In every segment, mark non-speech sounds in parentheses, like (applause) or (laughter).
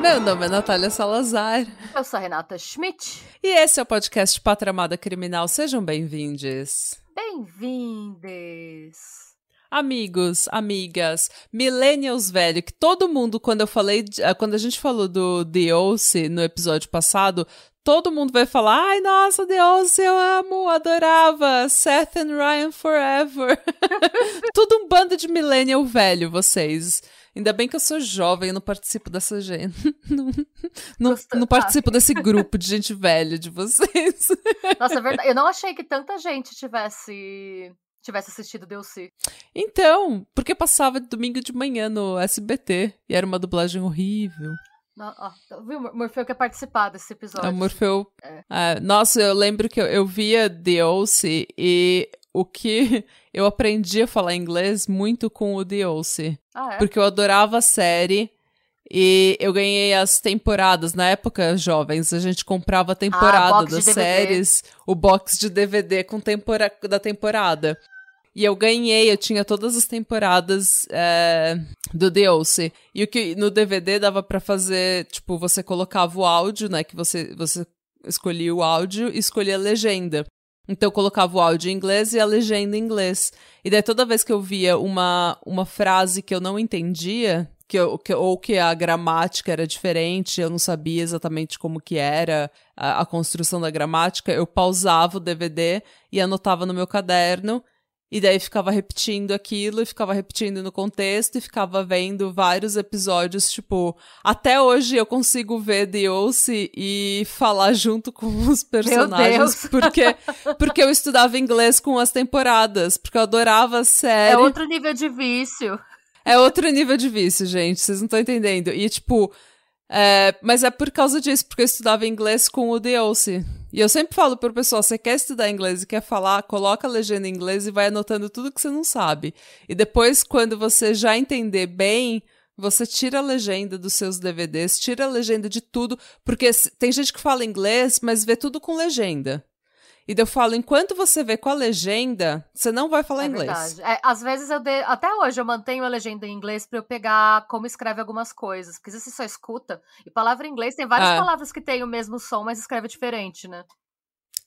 Meu nome é Natália Salazar. Eu sou a Renata Schmidt. E esse é o podcast Patramada Criminal. Sejam bem-vindos. Bem-vindes. Amigos, amigas, millennials velho, que todo mundo, quando eu falei, ah, quando a gente falou do The Oce no episódio passado, todo mundo vai falar, ai, nossa, The Oce, eu amo, adorava, Seth and Ryan forever. (laughs) Tudo um bando de millennial velho, vocês. Ainda bem que eu sou jovem, eu não participo dessa gente. (laughs) Não, não, não participo Ah. desse grupo de gente velha de vocês. (laughs) Nossa, é verdade. Eu não achei que tanta gente tivesse tivesse assistido DLC. Então, porque passava domingo de manhã no SBT e era uma dublagem horrível. No- ó, viu? O Morfeu quer participar desse episódio. A Morfeu. É. Ah, nossa, eu lembro que eu, eu via The Oce e o que (laughs) eu aprendi a falar inglês muito com o The Oce. Ah, é? Porque eu adorava a série. E eu ganhei as temporadas. Na época, jovens, a gente comprava a temporada Ah, box de das séries, o box de DVD com tempora da temporada. E eu ganhei, eu tinha todas as temporadas é, do The Oce. E o que no DVD dava pra fazer, tipo, você colocava o áudio, né? Que você, você escolhia o áudio e escolhia a legenda. Então eu colocava o áudio em inglês e a legenda em inglês. E daí toda vez que eu via uma, uma frase que eu não entendia, que eu, que, ou que a gramática era diferente, eu não sabia exatamente como que era a, a construção da gramática, eu pausava o DVD e anotava no meu caderno. E daí ficava repetindo aquilo, e ficava repetindo no contexto, e ficava vendo vários episódios, tipo, até hoje eu consigo ver The Oce e falar junto com (laughs) os personagens, porque porque eu estudava inglês com as temporadas, porque eu adorava a série. É outro nível de vício. É outro nível de vício, gente. Vocês não estão entendendo. E, tipo. é, mas é por causa disso, porque eu estudava inglês com o The Oce. E eu sempre falo pro pessoal: você quer estudar inglês e quer falar, coloca a legenda em inglês e vai anotando tudo que você não sabe. E depois, quando você já entender bem. Você tira a legenda dos seus DVDs, tira a legenda de tudo, porque tem gente que fala inglês, mas vê tudo com legenda. E daí eu falo, enquanto você vê com a legenda, você não vai falar é inglês. verdade. É, às vezes eu dei. Até hoje eu mantenho a legenda em inglês pra eu pegar como escreve algumas coisas. Porque você só escuta. E palavra em inglês tem várias É. palavras que têm o mesmo som, mas escreve diferente, né?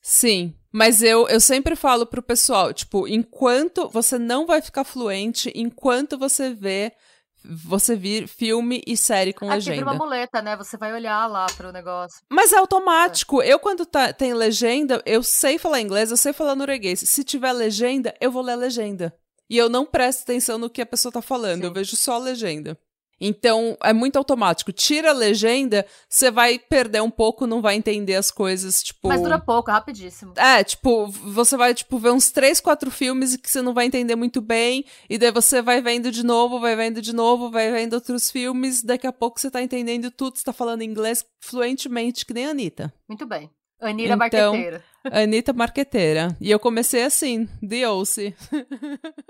Sim, mas eu, eu sempre falo pro pessoal, tipo, enquanto você não vai ficar fluente, enquanto você vê, você vir filme e série com Aqui vira legenda. uma muleta, né? Você vai olhar lá pro negócio. Mas é automático. Eu, quando tá, tem legenda, eu sei falar inglês, eu sei falar norueguês. Se tiver legenda, eu vou ler a legenda. E eu não presto atenção no que a pessoa tá falando, Sim. eu vejo só a legenda. Então, é muito automático. Tira a legenda, você vai perder um pouco, não vai entender as coisas, tipo... Mas dura pouco, rapidíssimo. É, tipo, você vai, tipo, ver uns três, quatro filmes que você não vai entender muito bem, e daí você vai vendo de novo, vai vendo de novo, vai vendo outros filmes, daqui a pouco você tá entendendo tudo, você tá falando inglês fluentemente, que nem a Anitta. Muito bem. Anira Então- Marqueteira. Anitta marqueteira. E eu comecei assim, The Oce. (laughs)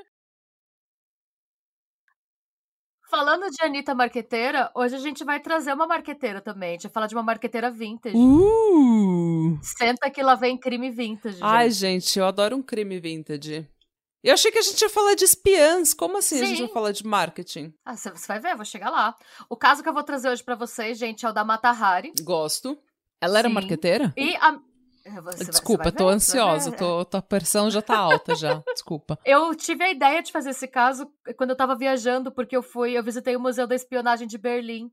Falando de Anitta Marqueteira, hoje a gente vai trazer uma marqueteira também. A gente vai falar de uma marqueteira vintage. Uh! Senta que lá vem crime vintage. Ai, gente. eu adoro um crime vintage. Eu achei que a gente ia falar de espiãs. Como assim a gente Sim. vai falar de marketing? Ah, você vai ver, eu vou chegar lá. O caso que eu vou trazer hoje pra vocês, gente, é o da Mata Hari. Gosto. Ela era Sim. marqueteira? E a. Você vai- você Desculpa, vai tô ver, vai ansiosa, ver. tô, tô- a pressão já tá alta já. (laughs) Desculpa. Eu tive a ideia de fazer esse caso quando eu tava viajando, porque eu fui, eu visitei o Museu da Espionagem de Berlim.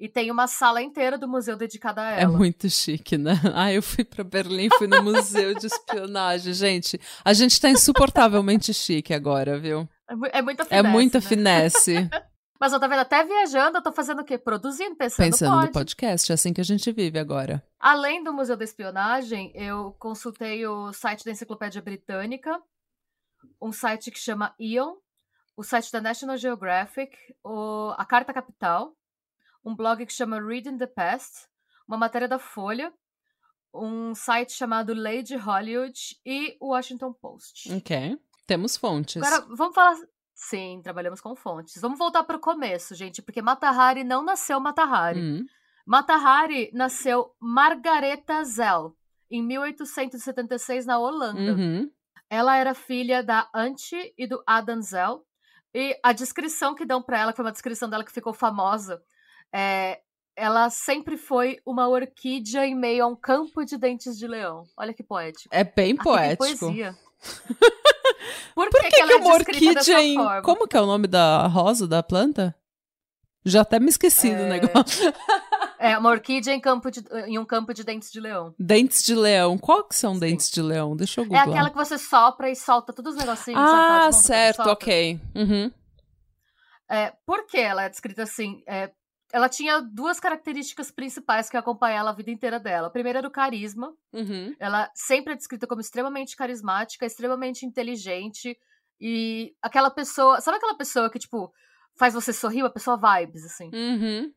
E tem uma sala inteira do museu dedicada a É ela. muito chique, né? (laughs) Ah, eu fui pra Berlim, fui no museu de espionagem. Gente, a gente tá insuportavelmente chique agora, viu? É, é muita É finesse, muita né? finesse. (laughs) Mas eu tá vendo, até viajando, eu tô fazendo o quê? Produzindo, pensando, Pensando pode. no podcast, é assim que a gente vive agora. Além do Museu da Espionagem, eu consultei o site da Enciclopédia Britânica, um site que chama Ion, o site da National Geographic, o- a Carta Capital, um blog que chama Reading the Past, uma matéria da Folha, um site chamado Lady Hollywood e o Washington Post. Ok. Temos fontes. Agora, vamos falar. Sim, trabalhamos com fontes. Vamos voltar para o começo, gente, porque Mata Hari não nasceu Mata Hari. Hum. Mata Hari nasceu Margareta Zell, em 1876, na Holanda. Uhum. Ela era filha da Ante e do Adam Zell. E a descrição que dão para ela, que foi uma descrição dela que ficou famosa, é, ela sempre foi uma orquídea em meio a um campo de dentes de leão. Olha que poético. É bem Aqui tem poético. poesia. (laughs) Por, Por que, que, que é uma orquídea em. Como que é o nome da rosa, da planta? Já até me esqueci do É, negócio. (laughs) É, uma orquídea em, campo de- em um campo de dentes de leão. Dentes de leão. Qual que são Sim. dentes de leão? Deixa eu É googlar. aquela que você sopra e solta todos os negocinhos. Ah, certo, ok. Uhum. É, por que ela é descrita assim? É, ela tinha duas características principais que acompanhavam ela a vida inteira dela. A primeira era o carisma. Uhum. Ela sempre é descrita como extremamente carismática, extremamente inteligente e aquela pessoa. Sabe aquela pessoa que, tipo, faz você sorrir? Uma pessoa vibes, assim. Uhum.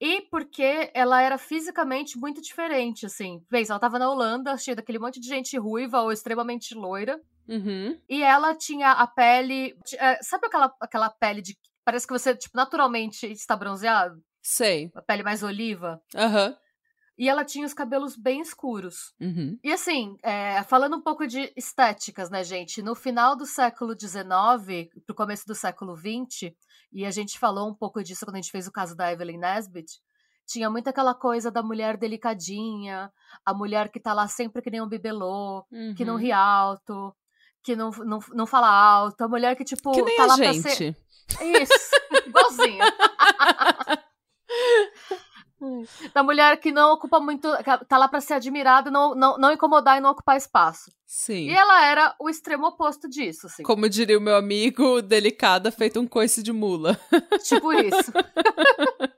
E porque ela era fisicamente muito diferente, assim. Pensa, ela tava na Holanda, cheia daquele monte de gente ruiva ou extremamente loira. Uhum. E ela tinha a pele. é, sabe aquela, aquela pele de. Parece que você, tipo, naturalmente está bronzeado? Sei. A pele mais oliva. Aham. E ela tinha os cabelos bem escuros. Uhum. E assim, é, falando um pouco de estéticas, né, gente? No final do século XIX, pro começo do século XX, e a gente falou um pouco disso quando a gente fez o caso da Evelyn Nesbit, tinha muito aquela coisa da mulher delicadinha, a mulher que tá lá sempre que nem um bibelô, que não Uhum. ri alto, que não, não, não fala alto, a mulher que, tipo, Que nem tá a gente. ser. Isso, (laughs) igualzinho. da mulher que não ocupa muito. tá lá pra ser admirada, não, não, não incomodar e não ocupar espaço. Sim. E ela era o extremo oposto disso, assim. Como diria o meu amigo, delicada, feito um coice de mula. Tipo isso. (laughs)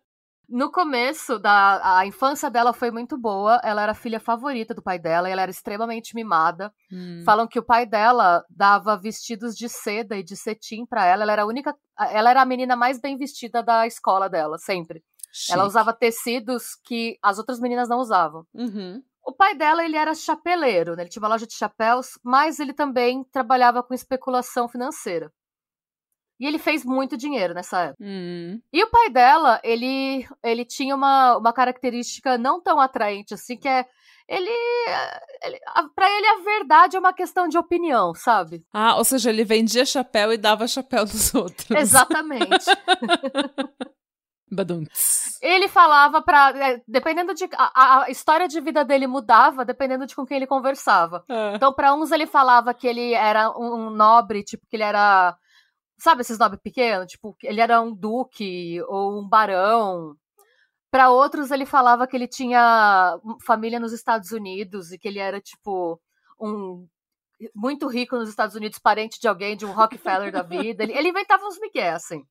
No começo da a infância dela foi muito boa. Ela era a filha favorita do pai dela e ela era extremamente mimada. Hum. Falam que o pai dela dava vestidos de seda e de cetim pra ela. Ela era a única, ela era a menina mais bem vestida da escola dela, sempre. Ela Chique. usava tecidos que as outras meninas não usavam. Uhum. O pai dela, ele era chapeleiro, né? Ele tinha uma loja de chapéus, mas ele também trabalhava com especulação financeira. E ele fez muito dinheiro nessa época. Hum. E o pai dela, ele, ele tinha uma, uma característica não tão atraente assim, que é. Ele. ele a- pra ele, a verdade é uma questão de opinião, sabe? Ah, ou seja, ele vendia chapéu e dava chapéu (laughs) nos outros. Exatamente. (laughs) Baduntz. ele falava pra. é, dependendo de. A, a história de vida dele mudava dependendo de com quem ele conversava. Ah. Então, pra uns, ele falava que ele era um, um nobre, tipo, que ele era. Sabe esses nobres pequenos? Tipo, ele era um duque ou um barão. Pra outros, ele falava que ele tinha família nos Estados Unidos e que ele era, tipo, um. Muito rico nos Estados Unidos, parente de alguém, de um Rockefeller da vida. Ele, ele inventava uns migué, assim.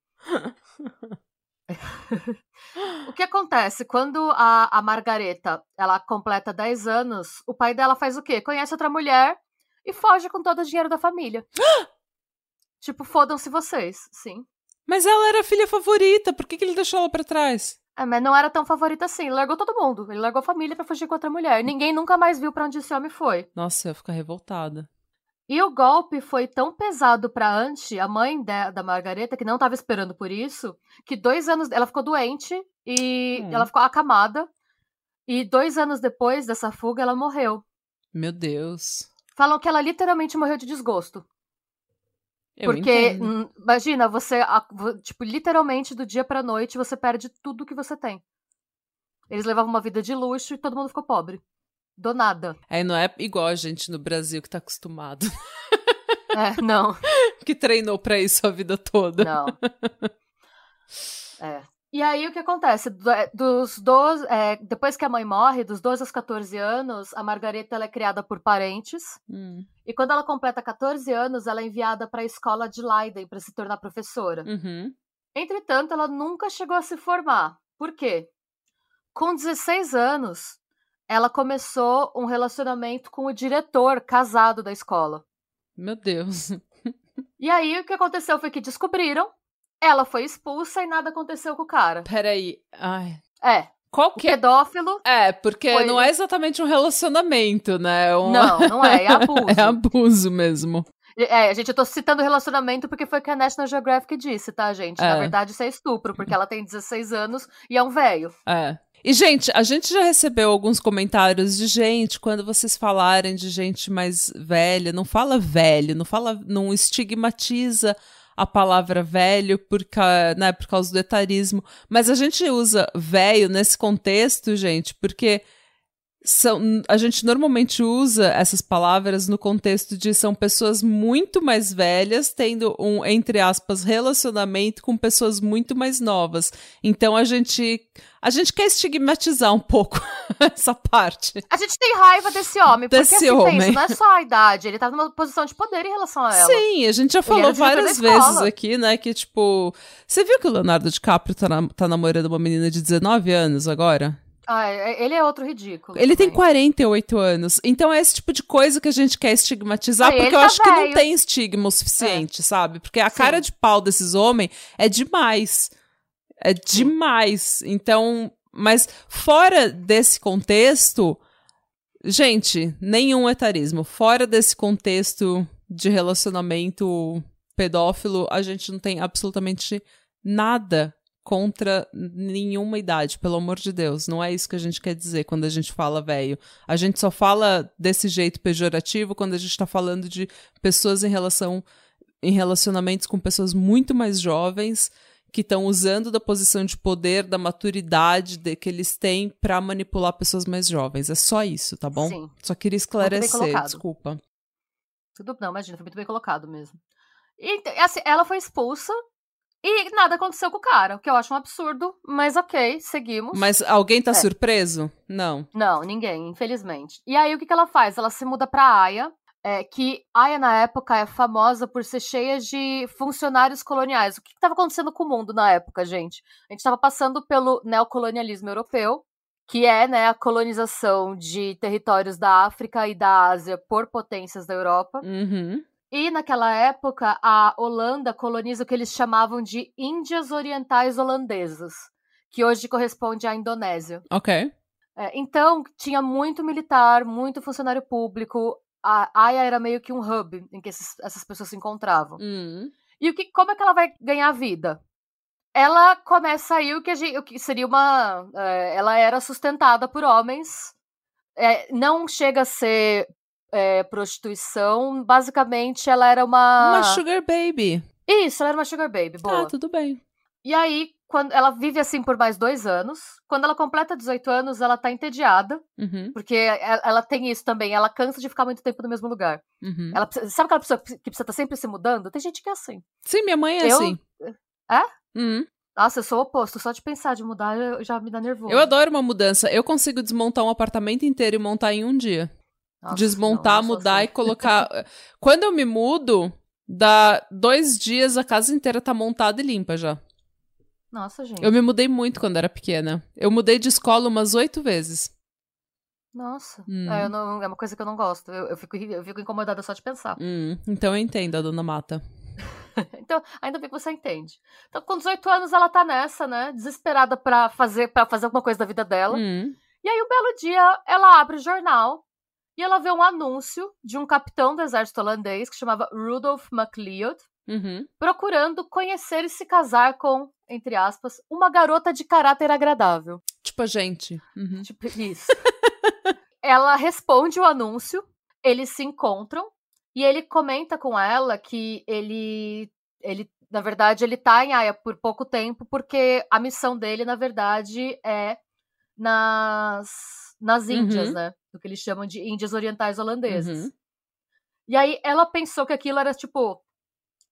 O que acontece? Quando a, a Margareta ela completa 10 anos, o pai dela faz o quê? Conhece outra mulher e foge com todo o dinheiro da família. (gasps) tipo, fodam-se vocês, sim. Mas ela era a filha favorita, por que, que ele deixou ela pra trás? É, mas não era tão favorita assim. Ele largou todo mundo. Ele largou a família pra fugir com outra mulher. Ninguém nunca mais viu pra onde esse homem foi. Nossa, eu ficar revoltada. E o golpe foi tão pesado pra Anti, a mãe da, da Margareta, que não tava esperando por isso, que dois anos. Ela ficou doente e Hum. ela ficou acamada. E dois anos depois dessa fuga, ela morreu. Meu Deus. Falam que ela literalmente morreu de desgosto. Eu porque, entendo. hum, imagina, você, tipo, literalmente do dia pra noite você perde tudo que você tem. Eles levavam uma vida de luxo e todo mundo ficou pobre. Do nada. Aí não é igual a gente no Brasil que tá acostumado, É, não, (laughs) que treinou pra isso a vida toda. não. (laughs) E aí o que acontece? É, Dos 12, é, depois que a mãe morre, dos 12 aos 14 anos, a Margareta é criada por parentes. Hum. E quando ela completa 14 anos, ela é enviada para a escola de Leiden para se tornar professora. Uhum. Entretanto, ela nunca chegou a se formar. Por quê? Com 16 anos, ela começou um relacionamento com o diretor casado da escola. Meu Deus. (laughs) E aí o que aconteceu foi que descobriram, ela foi expulsa e nada aconteceu com o cara. Peraí. Ai. É, Qual que o pedófilo. É, porque foi... não é exatamente um relacionamento, né? É um... Não, não é, é (laughs) abuso. é abuso mesmo. É, gente, eu tô citando relacionamento porque foi o que a National Geographic disse, tá, gente? É. Na verdade, isso é estupro, porque ela tem 16 anos e é um velho. É. E, gente, a gente já recebeu alguns comentários de gente, quando vocês falarem de gente mais velha, não fala velho, não fala, não estigmatiza a palavra velho por, né, por causa do etarismo. Mas a gente usa velho nesse contexto, gente, porque são, a gente normalmente usa essas palavras no contexto de são pessoas muito mais velhas tendo um, entre aspas, relacionamento com pessoas muito mais novas. Então a gente a gente quer estigmatizar um pouco (laughs) essa parte. A gente tem raiva desse homem, porque desse assim, homem. Pensa, não é só a idade, ele tá numa posição de poder em relação a ela. Sim, a gente já falou várias vezes aqui, né, que tipo, você viu que o Leonardo DiCaprio tá, na, tá namorando uma menina de 19 anos agora? Ah, é, ele é outro ridículo. Ele também. tem 48 anos. Então é esse tipo de coisa que a gente quer estigmatizar, porque eu tá acho velho. que não tem estigma o suficiente, é. sabe? Porque a Sim. cara de pau desses homens é demais. É demais. Então, mas fora desse contexto, gente, nenhum etarismo. Fora desse contexto de relacionamento pedófilo, a gente não tem absolutamente nada contra nenhuma idade, pelo amor de Deus. Não é isso que a gente quer dizer quando a gente fala velho. A gente só fala desse jeito pejorativo quando a gente está falando de pessoas em relação em relacionamentos com pessoas muito mais jovens que estão usando da posição de poder, da maturidade de, que eles têm para manipular pessoas mais jovens. É só isso, tá bom? Sim. Só queria esclarecer, desculpa. Tudo não, imagina, foi muito bem colocado mesmo. E assim, ela foi expulsa e nada aconteceu com o cara, o que eu acho um absurdo, mas ok, seguimos. Mas alguém tá é. surpreso? Não. Não, ninguém, infelizmente. E aí o que, que ela faz? Ela se muda pra Aya, é, que Aya na época é famosa por ser cheia de funcionários coloniais. O que estava acontecendo com o mundo na época, gente? A gente estava passando pelo neocolonialismo europeu, que é né, a colonização de territórios da África e da Ásia por potências da Europa. Uhum. E naquela época, a Holanda coloniza o que eles chamavam de Índias Orientais Holandesas, que hoje corresponde à Indonésia. Ok. É, então, tinha muito militar, muito funcionário público. A Aya era meio que um hub em que esses, essas pessoas se encontravam. Uhum. E o que, como é que ela vai ganhar vida? Ela começa aí o que, gente, o que seria uma. É, ela era sustentada por homens. É, não chega a ser é, prostituição, basicamente ela era uma. Uma sugar baby. Isso, ela era uma sugar baby. Boa. Ah, tudo bem. E aí, quando ela vive assim por mais dois anos. Quando ela completa 18 anos, ela tá entediada. Uhum. Porque ela tem isso também. Ela cansa de ficar muito tempo no mesmo lugar. Uhum. Ela, sabe aquela pessoa que precisa estar tá sempre se mudando? Tem gente que é assim. Sim, minha mãe é eu, assim. É? Uhum. Nossa, eu sou o oposto. Só de pensar de mudar já me dá nervoso. Eu adoro uma mudança. Eu consigo desmontar um apartamento inteiro e montar em um dia. Nossa, Desmontar, não, mudar assim. e colocar. (laughs) Quando eu me mudo, dá dois dias a casa inteira tá montada e limpa já. Nossa, gente. Eu me mudei muito quando era pequena. Eu mudei de escola umas oito vezes. Nossa. Hum. É, não, é, uma coisa que eu não gosto. Eu, eu, fico, eu fico incomodada só de pensar. Hum, então eu entendo a dona Mata. (laughs) então, ainda bem que você entende. Então, com 18 anos, ela tá nessa, né? Desesperada para fazer, pra fazer alguma coisa da vida dela. Hum. E aí, um belo dia, ela abre o jornal e ela vê um anúncio de um capitão do exército holandês que chamava Rudolf MacLeod, uhum. procurando conhecer e se casar com, entre aspas, uma garota de caráter agradável. Tipo a gente. Uhum. Tipo isso. (laughs) ela responde o anúncio, eles se encontram e ele comenta com ela que ele, ele na verdade, ele tá em Aya por pouco tempo porque a missão dele, na verdade, é nas, nas Índias, uhum. né? do que eles chamam de Índias Orientais Holandesas. Uhum. E aí ela pensou que aquilo era tipo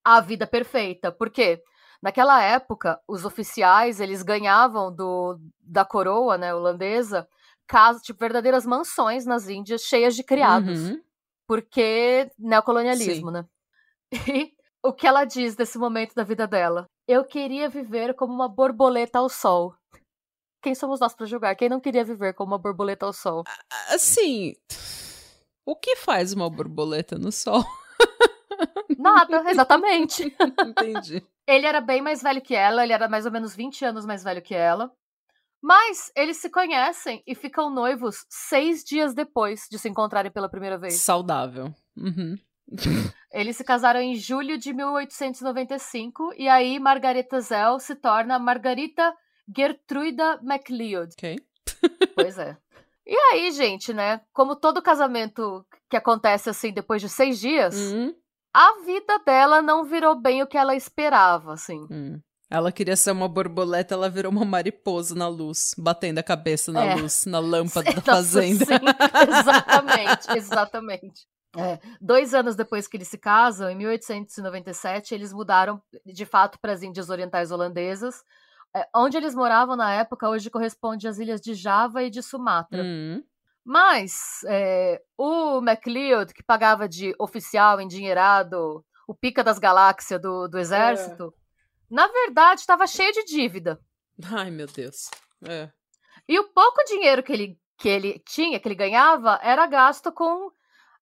a vida perfeita, porque naquela época os oficiais eles ganhavam do da coroa, né, holandesa, casas, tipo verdadeiras mansões nas Índias cheias de criados. Uhum. Porque neocolonialismo, Sim. né? (laughs) E o que ela diz desse momento da vida dela? Eu queria viver como uma borboleta ao sol quem somos nós para julgar? Quem não queria viver como uma borboleta ao sol? Assim, o que faz uma borboleta no sol? (laughs) Nada, exatamente. (laughs) Entendi. Ele era bem mais velho que ela, ele era mais ou menos 20 anos mais velho que ela. Mas eles se conhecem e ficam noivos seis dias depois de se encontrarem pela primeira vez. Saudável. Uhum. (laughs) Eles se casaram em julho de 1895 e aí Margareta Zell se torna Margarita Gertruida MacLeod. Ok. Pois é. E aí, gente, né? Como todo casamento que acontece assim depois de seis dias, Uhum. a vida dela não virou bem o que ela esperava, assim. Hum. Ela queria ser uma borboleta, ela virou uma mariposa na luz, batendo a cabeça na É. luz, na lâmpada (laughs) da fazenda. sim, exatamente, exatamente. É, dois anos depois que eles se casam, em 1897, eles mudaram de fato para as Índias Orientais Holandesas. É, onde eles moravam na época hoje corresponde às ilhas de Java e de Sumatra. Hum. Mas é, o MacLeod, que pagava de oficial endinheirado, o pica das galáxias do, do exército, na verdade estava cheio de dívida. Ai, meu Deus. É. E o pouco dinheiro que ele, que ele tinha, que ele ganhava, era gasto com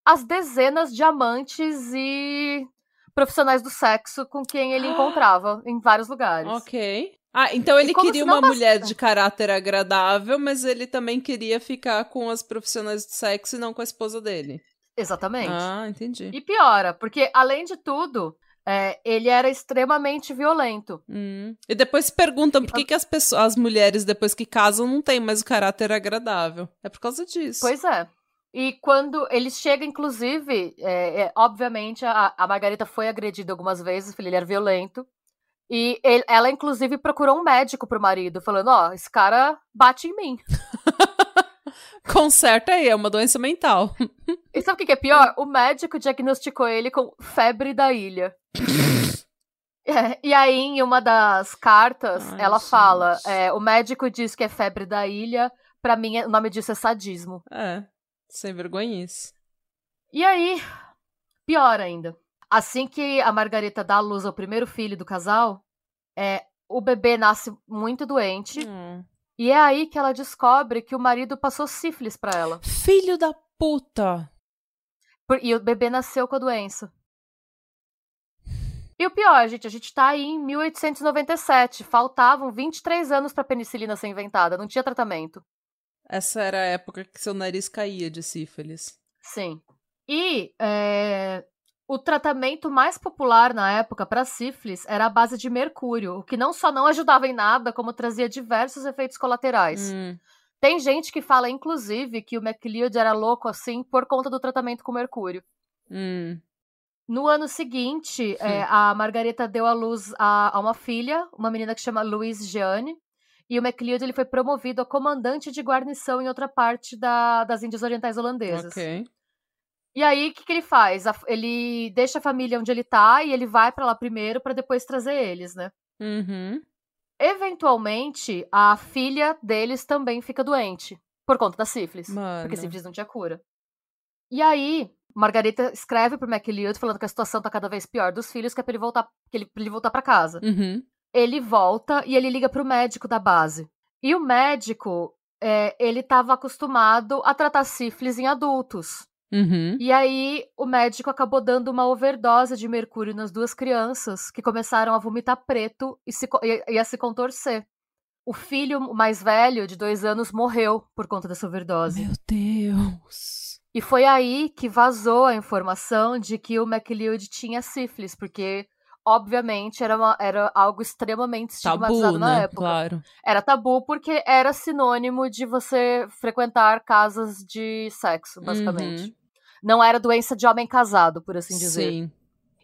as dezenas de amantes e profissionais do sexo com quem ele (gasps) encontrava em vários lugares. Ok. Ah, então ele queria uma mulher de caráter agradável, mas ele também queria ficar com as profissionais de sexo e não com a esposa dele. Exatamente. Ah, entendi. E piora, porque além de tudo, é, ele era extremamente violento. Hum. E depois se perguntam por que, que as pessoas, as mulheres, depois que casam, não têm mais o caráter agradável. É por causa disso. Pois é. E quando ele chega, inclusive, é, é, obviamente, a, a Margarita foi agredida algumas vezes, ele era violento. E ele- ela, inclusive, procurou um médico pro marido, falando: Ó, esse cara bate em mim. (laughs) Conserta aí, é uma doença mental. E sabe o que, que é pior? O médico diagnosticou ele com febre da ilha. (laughs) É, e aí, em uma das cartas, Ai, ela gente. fala: é, o médico diz que é febre da ilha, pra mim o nome disso é sadismo. É, sem vergonhice. E aí, pior ainda. Assim que a Margareta dá à luz ao primeiro filho do casal, é, o bebê nasce muito doente. Hum. E é aí que ela descobre que o marido passou sífilis pra ela. Filho da puta! Por- E o bebê nasceu com a doença. E o pior, gente, a gente tá aí em 1897. Faltavam 23 anos pra penicilina ser inventada. Não tinha tratamento. Essa era a época que seu nariz caía de sífilis. Sim. E é, o tratamento mais popular na época para sífilis era a base de mercúrio, o que não só não ajudava em nada, como trazia diversos efeitos colaterais. Hum. Tem gente que fala, inclusive, que o MacLeod era louco assim por conta do tratamento com mercúrio. Hum. No ano seguinte, é, a Margareta deu à luz a, a uma filha, uma menina que chama Louise Jeanne, e o MacLeod ele foi promovido a comandante de guarnição em outra parte da- das Índias Orientais Holandesas. E aí, o que, que ele faz? Ele deixa a família onde ele tá e ele vai pra lá primeiro pra depois trazer eles, né? Uhum. Eventualmente, a filha deles também fica doente por conta da sífilis, Mano. porque sífilis não tinha cura. E aí, Margarita escreve pro MacLeod falando que a situação tá cada vez pior dos filhos, que é pra ele voltar, que ele, pra ele voltar para casa. Uhum. Ele volta e ele liga pro médico da base. E o médico, é, ele tava acostumado a tratar sífilis em adultos. Uhum. E aí, o médico acabou dando uma overdose de mercúrio nas duas crianças, que começaram a vomitar preto e, se, e- e a se contorcer. O filho mais velho, de dois anos, morreu por conta dessa overdose. Meu Deus. E foi aí que vazou a informação de que o MacLeod tinha sífilis, porque, obviamente, era, uma- era algo extremamente estigmatizado Tabu, na né? época. Claro. Era tabu porque era sinônimo de você frequentar casas de sexo, basicamente. Uhum. Não era doença de homem casado, por assim dizer. Sim.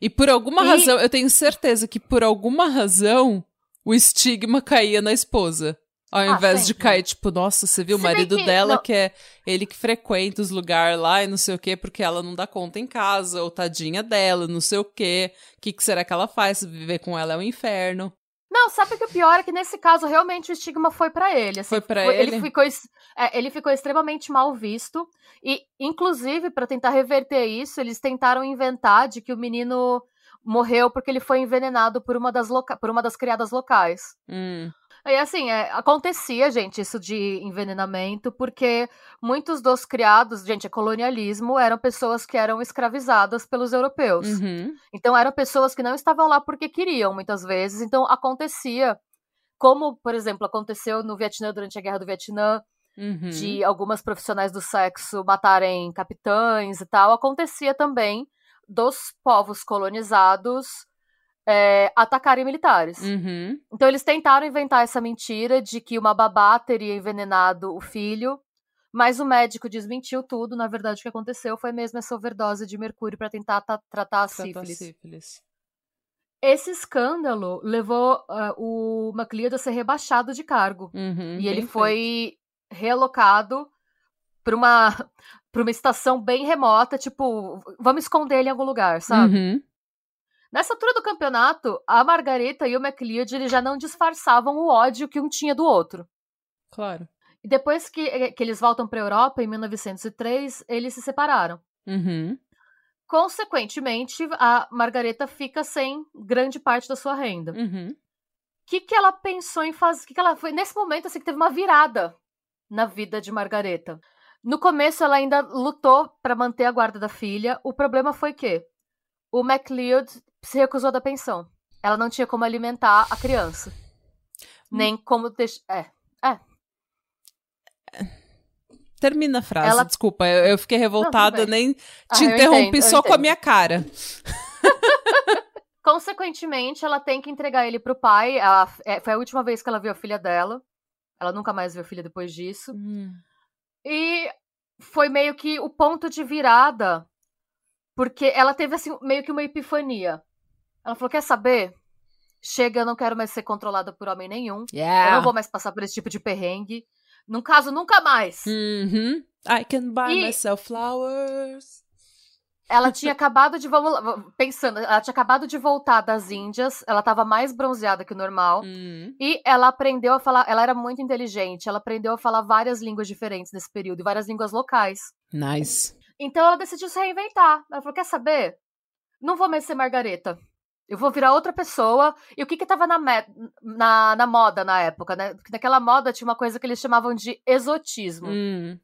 E por alguma E- razão, eu tenho certeza que por alguma razão o estigma caía na esposa. Ao Ah, invés de cair, tipo, nossa, você viu o marido que- dela não. que é ele que frequenta os lugares lá e não sei o quê, porque ela não dá conta em casa, ou tadinha dela, não sei o quê. O que, que será que ela faz? Viver com ela é um inferno. Não, sabe o que é pior? É que nesse caso, realmente, o estigma foi pra ele. assim, Foi pra foi- ele? ficou, é, ele ficou extremamente mal visto. E, inclusive, pra tentar reverter isso, eles tentaram inventar de que o menino morreu porque ele foi envenenado por uma das, por uma das criadas locais. Hum. E assim, é, acontecia, gente, isso de envenenamento, porque muitos dos criados, gente, é colonialismo, eram pessoas que eram escravizadas pelos europeus. Uhum. Então eram pessoas que não estavam lá porque queriam, muitas vezes. Então acontecia como, por exemplo, aconteceu no Vietnã durante a Guerra do Vietnã, Uhum. de algumas profissionais do sexo matarem capitães e tal, acontecia também dos povos colonizados é, atacarem militares. Uhum. Então eles tentaram inventar essa mentira de que uma babá teria envenenado o filho, mas o médico desmentiu tudo. Na verdade, o que aconteceu foi mesmo essa overdose de mercúrio para tentar ta- tratar a sífilis. sífilis. Esse escândalo levou ah, o MacLeod a ser rebaixado de cargo. Uhum, E ele foi relocado para uma, pra uma estação bem remota, tipo, vamos esconder ele em algum lugar, feito. sabe? Uhum. Nessa altura do campeonato, a Margareta e o MacLeod eles já não disfarçavam o ódio que um tinha do outro. Claro. E depois que, que eles voltam para a Europa, em 1903, eles se separaram. Uhum. Consequentemente, a Margareta fica sem grande parte da sua renda. O Uhum. que, que ela pensou em fazer? Que que ela foi nesse momento assim que teve uma virada na vida de Margareta. No começo, ela ainda lutou para manter a guarda da filha. O problema foi que o MacLeod se recusou da pensão. Ela não tinha como alimentar a criança. Nem como deixar. É. Termina a frase, Ela- desculpa. Eu, eu fiquei revoltada, bem. nem Ah, te eu interrompi entendo, só com a minha cara. (laughs) (laughs) Consequentemente, ela tem que entregar ele pro pai. Ela- é, foi a última vez que ela viu a filha dela. Ela nunca mais viu a filha depois disso. Hum. E foi meio que o ponto de virada, porque ela teve assim meio que uma epifania. Ela falou: "Quer saber? Chega, eu não quero mais ser controlada por homem nenhum. Eu Yeah. não vou mais passar por esse tipo de perrengue. No caso, nunca mais." Uhum. I can buy E- myself flowers. Ela tinha acabado de vamos lá, pensando, ela tinha acabado de voltar das Índias, ela tava mais bronzeada que o normal. Hum. E ela aprendeu a falar, ela era muito inteligente, ela aprendeu a falar várias línguas diferentes nesse período, e várias línguas locais. Nice. Então ela decidiu se reinventar. Ela falou: quer saber? Não vou mais ser Margareta. Eu vou virar outra pessoa. E o que que tava na, na, na moda na época, né? Porque naquela moda tinha uma coisa que eles chamavam de exotismo. Hum.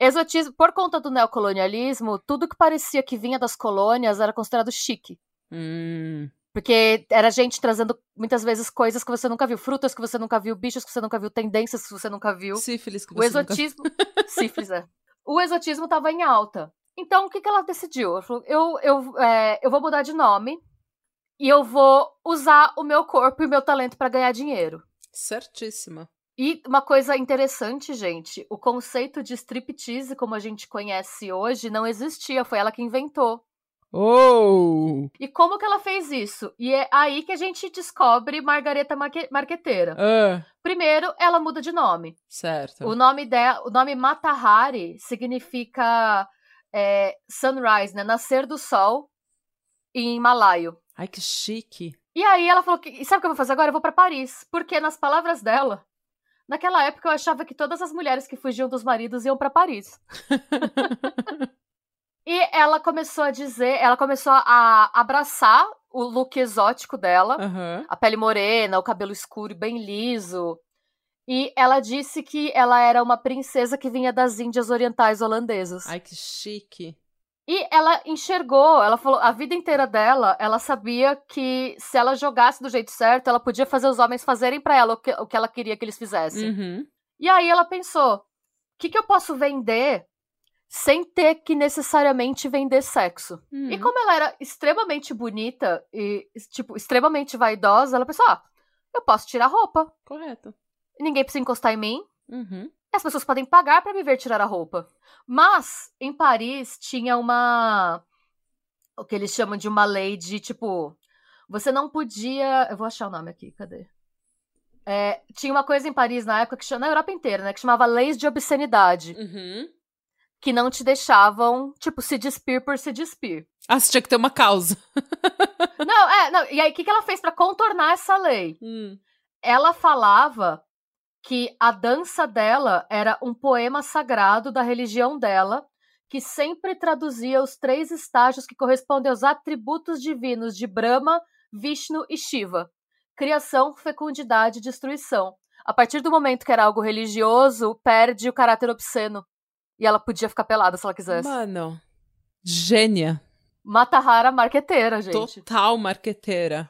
Exotismo, por conta do neocolonialismo, tudo que parecia que vinha das colônias era considerado chique. Hum. Porque era gente trazendo muitas vezes coisas que você nunca viu, frutas que você nunca viu, bichos que você nunca viu, tendências que você nunca viu. Sífilis que O você nunca... exotismo. (laughs) Sífilis, é. O exotismo tava em alta. Então, o que, que ela decidiu? Ela falou: eu, eu, é, eu vou mudar de nome e eu vou usar o meu corpo e o meu talento para ganhar dinheiro. Certíssima. E uma coisa interessante, gente: o conceito de striptease, como a gente conhece hoje, não existia. Foi ela que inventou. Oh! E como que ela fez isso? E é aí que a gente descobre Margareta Marque- Marqueteira. Ah, Primeiro, ela muda de nome. certo. O nome dela, o nome Matahari significa é, sunrise, né? Nascer do sol em malaio. Ai, que chique. E aí ela falou que, e sabe o que eu vou fazer agora? Eu vou pra Paris, porque nas palavras dela, naquela época eu achava que todas as mulheres que fugiam dos maridos iam pra Paris. (laughs) E ela começou a dizer, ela começou a abraçar o look exótico dela, Aham. a pele morena, o cabelo escuro e bem liso. E ela disse que ela era uma princesa que vinha das Índias Orientais holandesas. Ai, que chique. E ela enxergou, ela falou, a vida inteira dela, ela sabia que se ela jogasse do jeito certo, ela podia fazer os homens fazerem pra ela o que, o que ela queria que eles fizessem. Uhum. E aí ela pensou: o que, que eu posso vender sem ter que necessariamente vender sexo? Uhum. E como ela era extremamente bonita e, tipo, extremamente vaidosa, ela pensou: ah, eu posso tirar roupa. Correto. Ninguém precisa encostar em mim. Uhum. As pessoas podem pagar pra me ver tirar a roupa. Mas, em Paris, tinha uma. O que eles chamam de uma lei de tipo. Você não podia. Eu vou achar o nome aqui, cadê? É, tinha uma coisa em Paris na época, que chama, na Europa inteira, né? Que chamava leis de obscenidade. Uhum. Que não te deixavam, tipo, se despir por se despir. Ah, você tinha que ter uma causa. não, é, não. E aí, o que, que ela fez pra contornar essa lei? Hum. ela falava que a dança dela era um poema sagrado da religião dela, que sempre traduzia os três estágios que correspondem aos atributos divinos de Brahma, Vishnu e Shiva: criação, fecundidade e destruição. A partir do momento que era algo religioso, perde o caráter obsceno. E ela podia ficar pelada se ela quisesse. Mano. Gênia. Matahara marqueteira, gente. Total marqueteira.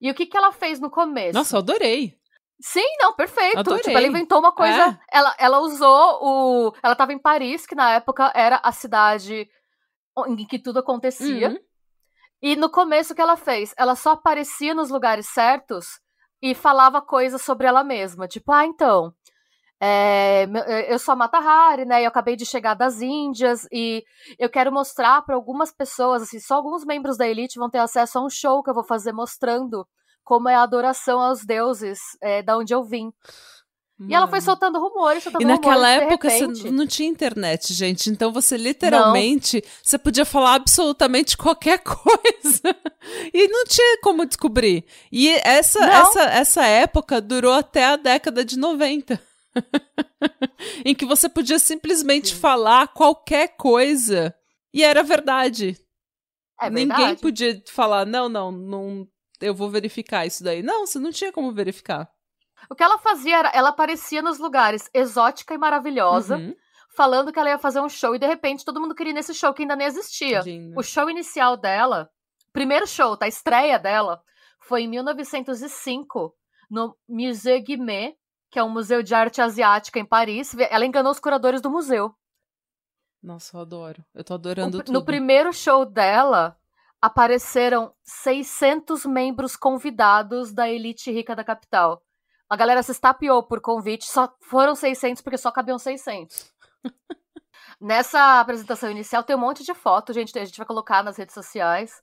E o que, que ela fez no começo? Nossa, eu adorei. Sim, não, perfeito. Adorei. Tipo, ela inventou uma coisa. É. Ela, ela usou o. Ela tava em Paris, que na época era a cidade em que tudo acontecia. Uhum. E no começo o que ela fez? Ela só aparecia nos lugares certos e falava coisas sobre ela mesma. Tipo, ah, então. é, eu sou a Mata Hari, né? Eu acabei de chegar das Índias e eu quero mostrar para algumas pessoas, assim, só alguns membros da elite vão ter acesso a um show que eu vou fazer mostrando como é a adoração aos deuses é, da onde eu vim. E ela foi Mano. soltando rumores, soltando E naquela rumores, época você não tinha internet, gente. Então você literalmente você podia falar absolutamente qualquer (laughs) coisa e não tinha como descobrir. E essa Não. essa essa época durou até a década de 90. (laughs) em que você podia simplesmente Sim. falar qualquer coisa e era verdade. É Ninguém verdade. podia falar não, não, não, eu vou verificar isso daí. Não, você não tinha como verificar. O que ela fazia era, ela aparecia nos lugares exótica e maravilhosa, Uhum. falando que ela ia fazer um show, e de repente todo mundo queria ir nesse show que ainda nem existia. Lindo. O show inicial dela, primeiro show, tá? A estreia dela, foi em 1905, no Musée Guimet, que é um museu de arte asiática em Paris. Ela enganou os curadores do museu. Nossa, eu adoro. Eu tô adorando O- tudo. no primeiro show dela, apareceram 600 membros convidados da elite rica da capital. A galera se estapeou por convite, só foram 600 porque só cabiam 600. (laughs) Nessa apresentação inicial tem um monte de foto, gente, a gente vai colocar nas redes sociais.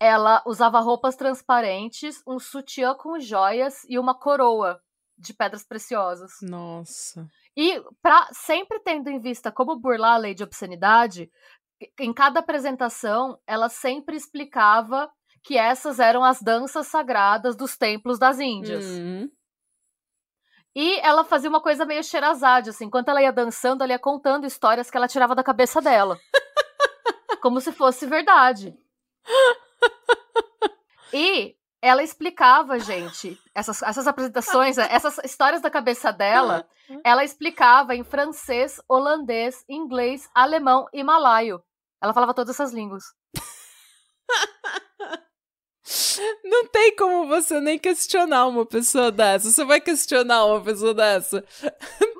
Ela usava roupas transparentes, um sutiã com joias e uma coroa de pedras preciosas. Nossa. E pra, sempre tendo em vista como burlar a lei de obscenidade, em cada apresentação ela sempre explicava que essas eram as danças sagradas dos templos das Índias. Uhum. E ela fazia uma coisa meio Sherazade, assim, enquanto ela ia dançando, ela ia contando histórias que ela tirava da cabeça dela. (laughs) como se fosse verdade. E ela explicava, gente, essas, essas apresentações, (laughs) essas histórias da cabeça dela, (laughs) ela explicava em francês, holandês, inglês, alemão e malaio. Ela falava todas essas línguas. (laughs) Não tem como você nem questionar uma pessoa dessa. Você vai questionar uma pessoa dessa?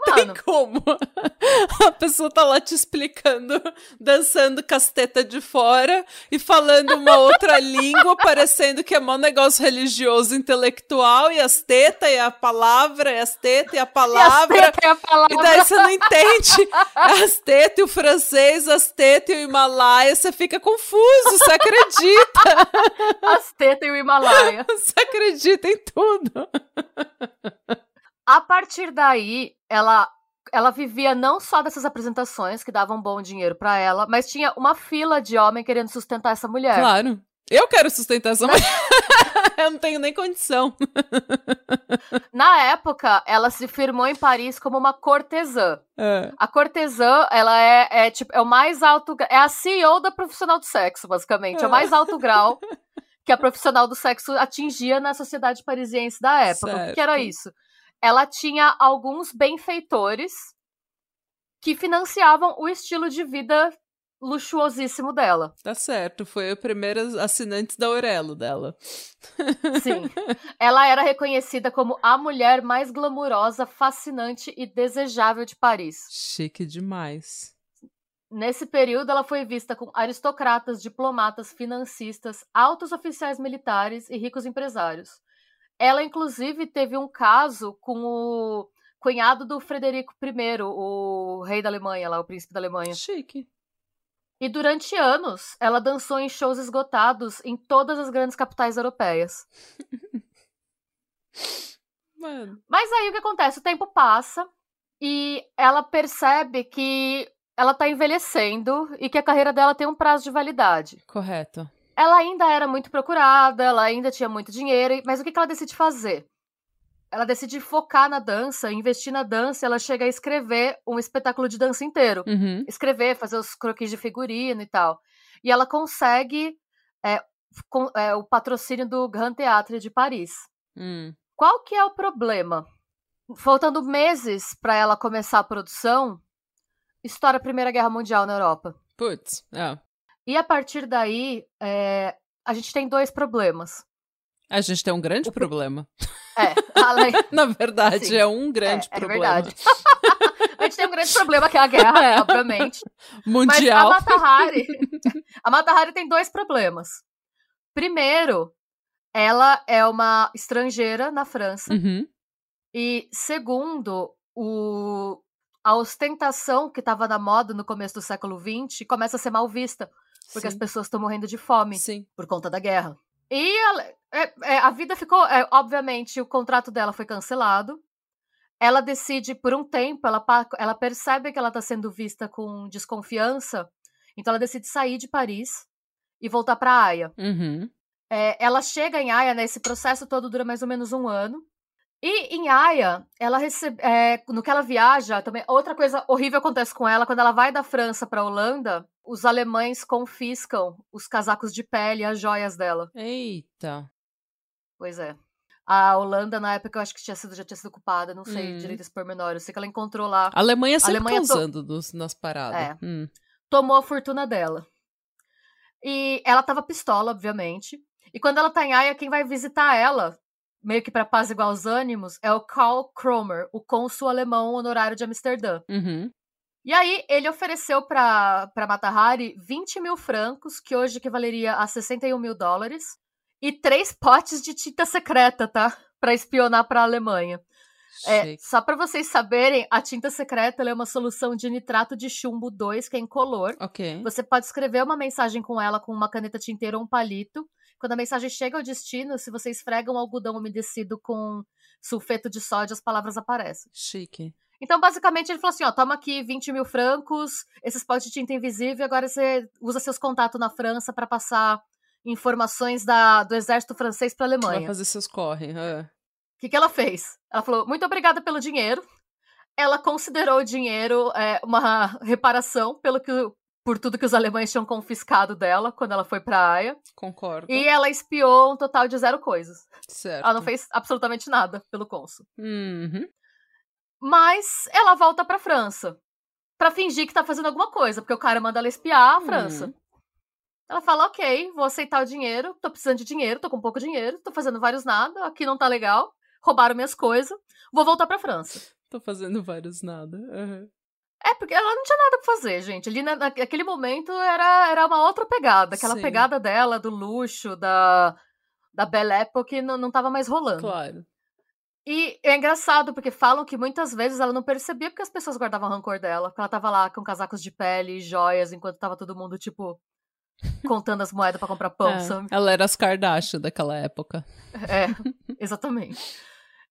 Mano, Tem como? (laughs) A pessoa tá lá te explicando, dançando casteta de fora e falando uma outra (laughs) língua, parecendo que é mó negócio religioso, intelectual, e as tetas, e a palavra, e as tetas, e a e palavra. e a palavra. E daí você não entende as tetas e o francês, as tetas e o Himalaia, você fica confuso, você acredita, As tetas e o Himalaia. (laughs) você acredita em tudo. A partir daí, ela ela vivia não só dessas apresentações que davam bom dinheiro pra ela, mas tinha uma fila de homem querendo sustentar essa mulher. Claro. Eu quero sustentar essa mulher. (laughs) Eu não tenho nem condição. (laughs) Na época, ela se firmou em Paris como uma cortesã. É. A cortesã, ela é, é, tipo, é o mais alto, é a CEO da profissional do sexo, basicamente, é o mais alto grau (laughs) que a profissional do sexo atingia na sociedade parisiense da época. O que era Certo. isso? Ela tinha alguns benfeitores que financiavam o estilo de vida luxuosíssimo dela. Tá certo, foi a primeira assinante da Aurelo dela. Sim. Ela era reconhecida como a mulher mais glamurosa, fascinante e desejável de Paris. Chique demais. Nesse período, ela foi vista com aristocratas, diplomatas, financistas, altos oficiais militares e ricos empresários. Ela, inclusive, teve um caso com o cunhado do Frederico I, o rei da Alemanha, lá, o príncipe da Alemanha. Chique. E durante anos, ela dançou em shows esgotados em todas as grandes capitais europeias. (laughs) Mano. Mas aí o que acontece? O tempo passa e ela percebe que ela tá envelhecendo e que a carreira dela tem um prazo de validade. Correto. Ela ainda era muito procurada, ela ainda tinha muito dinheiro, mas o que que ela decide fazer? Ela decide focar na dança, investir na dança, ela chega a escrever um espetáculo de dança inteiro. Uhum. Escrever, fazer os croquis de figurino e tal. E ela consegue é, com- é, o patrocínio do Grand Théâtre de Paris. Hum. Qual que é o problema? Faltando meses para ela começar a produção, estoura a Primeira Guerra Mundial na Europa. Putz, é. E a partir daí, é, a gente tem dois problemas. A gente tem um grande O pro- problema. É, além... (laughs) Na verdade, Sim. é um grande é, é problema. verdade. (laughs) a gente tem um grande problema que é a guerra, (laughs) É. obviamente. Mas a Mundial. Mata Hari, a Mata Hari tem dois problemas. Primeiro, ela é uma estrangeira na França. Uhum. E segundo, o, a ostentação que estava na moda no começo do século XX começa a ser mal vista, porque as Sim. pessoas estão morrendo de fome Sim. por conta da guerra. E ela- é- é, a vida ficou. é, obviamente, o contrato dela foi cancelado. Ela decide, por um tempo, ela, ela percebe que ela está sendo vista com desconfiança, então ela decide sair de Paris e voltar para Haia. Uhum. É, ela chega em Haia, né? Esse processo todo dura mais ou menos um ano. E em Haia, ela recebe, é, no que ela viaja, também outra coisa horrível acontece com ela quando ela vai da França para Holanda. Os alemães confiscam os casacos de pele e as joias dela. Eita. Pois é. A Holanda, na época, eu acho que tinha sido, já tinha sido ocupada, não sei Hum. direito esse pormenor. Eu sei que ela encontrou lá, A Alemanha sempre Alemanha to- causando nos- nas paradas. É. Hum. tomou a fortuna dela. E ela tava pistola, obviamente. E quando ela tá em Haia, quem vai visitar ela, meio que pra apaziguar os ânimos, é o Karl Kromer, o cônsul alemão honorário de Amsterdã. Uhum. E aí, ele ofereceu pra, pra Mata Hari 20 mil francos, que hoje equivaleria a 61 mil dólares, e três potes de tinta secreta, tá? Pra espionar pra Alemanha. É, só pra vocês saberem, a tinta secreta é uma solução de nitrato de chumbo 2, que é incolor. Ok. Você pode escrever uma mensagem com ela com uma caneta tinteira ou um palito. Quando a mensagem chega ao destino, se você esfrega um algodão umedecido com sulfeto de sódio, as palavras aparecem. Chique. Então, basicamente, ele falou assim: ó, toma aqui 20 mil francos, esses potes de tinta invisível, agora você usa seus contatos na França pra passar informações da, do exército francês pra Vai Alemanha. fazer seus corre. é. O que, que ela fez? Ela falou: muito obrigada pelo dinheiro. Ela considerou o dinheiro é, uma reparação pelo que, por tudo que os alemães tinham confiscado dela quando ela foi pra Haia. Concordo. E ela espiou um total de zero coisas. Certo. Ela não fez absolutamente nada pelo cônsul. Uhum. Mas ela volta pra França. Pra fingir que tá fazendo alguma coisa, porque o cara manda ela espiar a. França. Ela fala: ok, vou aceitar o dinheiro, tô precisando de dinheiro, tô com pouco dinheiro, tô fazendo vários nada, aqui não tá legal, roubaram minhas coisas, vou voltar pra França. (laughs) Tô fazendo vários nada. Uhum. É, porque ela não tinha nada pra fazer, gente. Ali na- naquele momento era, era uma outra pegada. Aquela Sim. pegada dela, do luxo, da, da Belle Époque, não, não tava mais rolando. Claro. E é engraçado, porque falam que muitas vezes ela não percebia porque as pessoas guardavam rancor dela. Porque ela tava lá com casacos de pele e joias, enquanto tava todo mundo, tipo, contando as moedas pra comprar pão, É, sabe? Ela era as Kardashian daquela época. É, exatamente.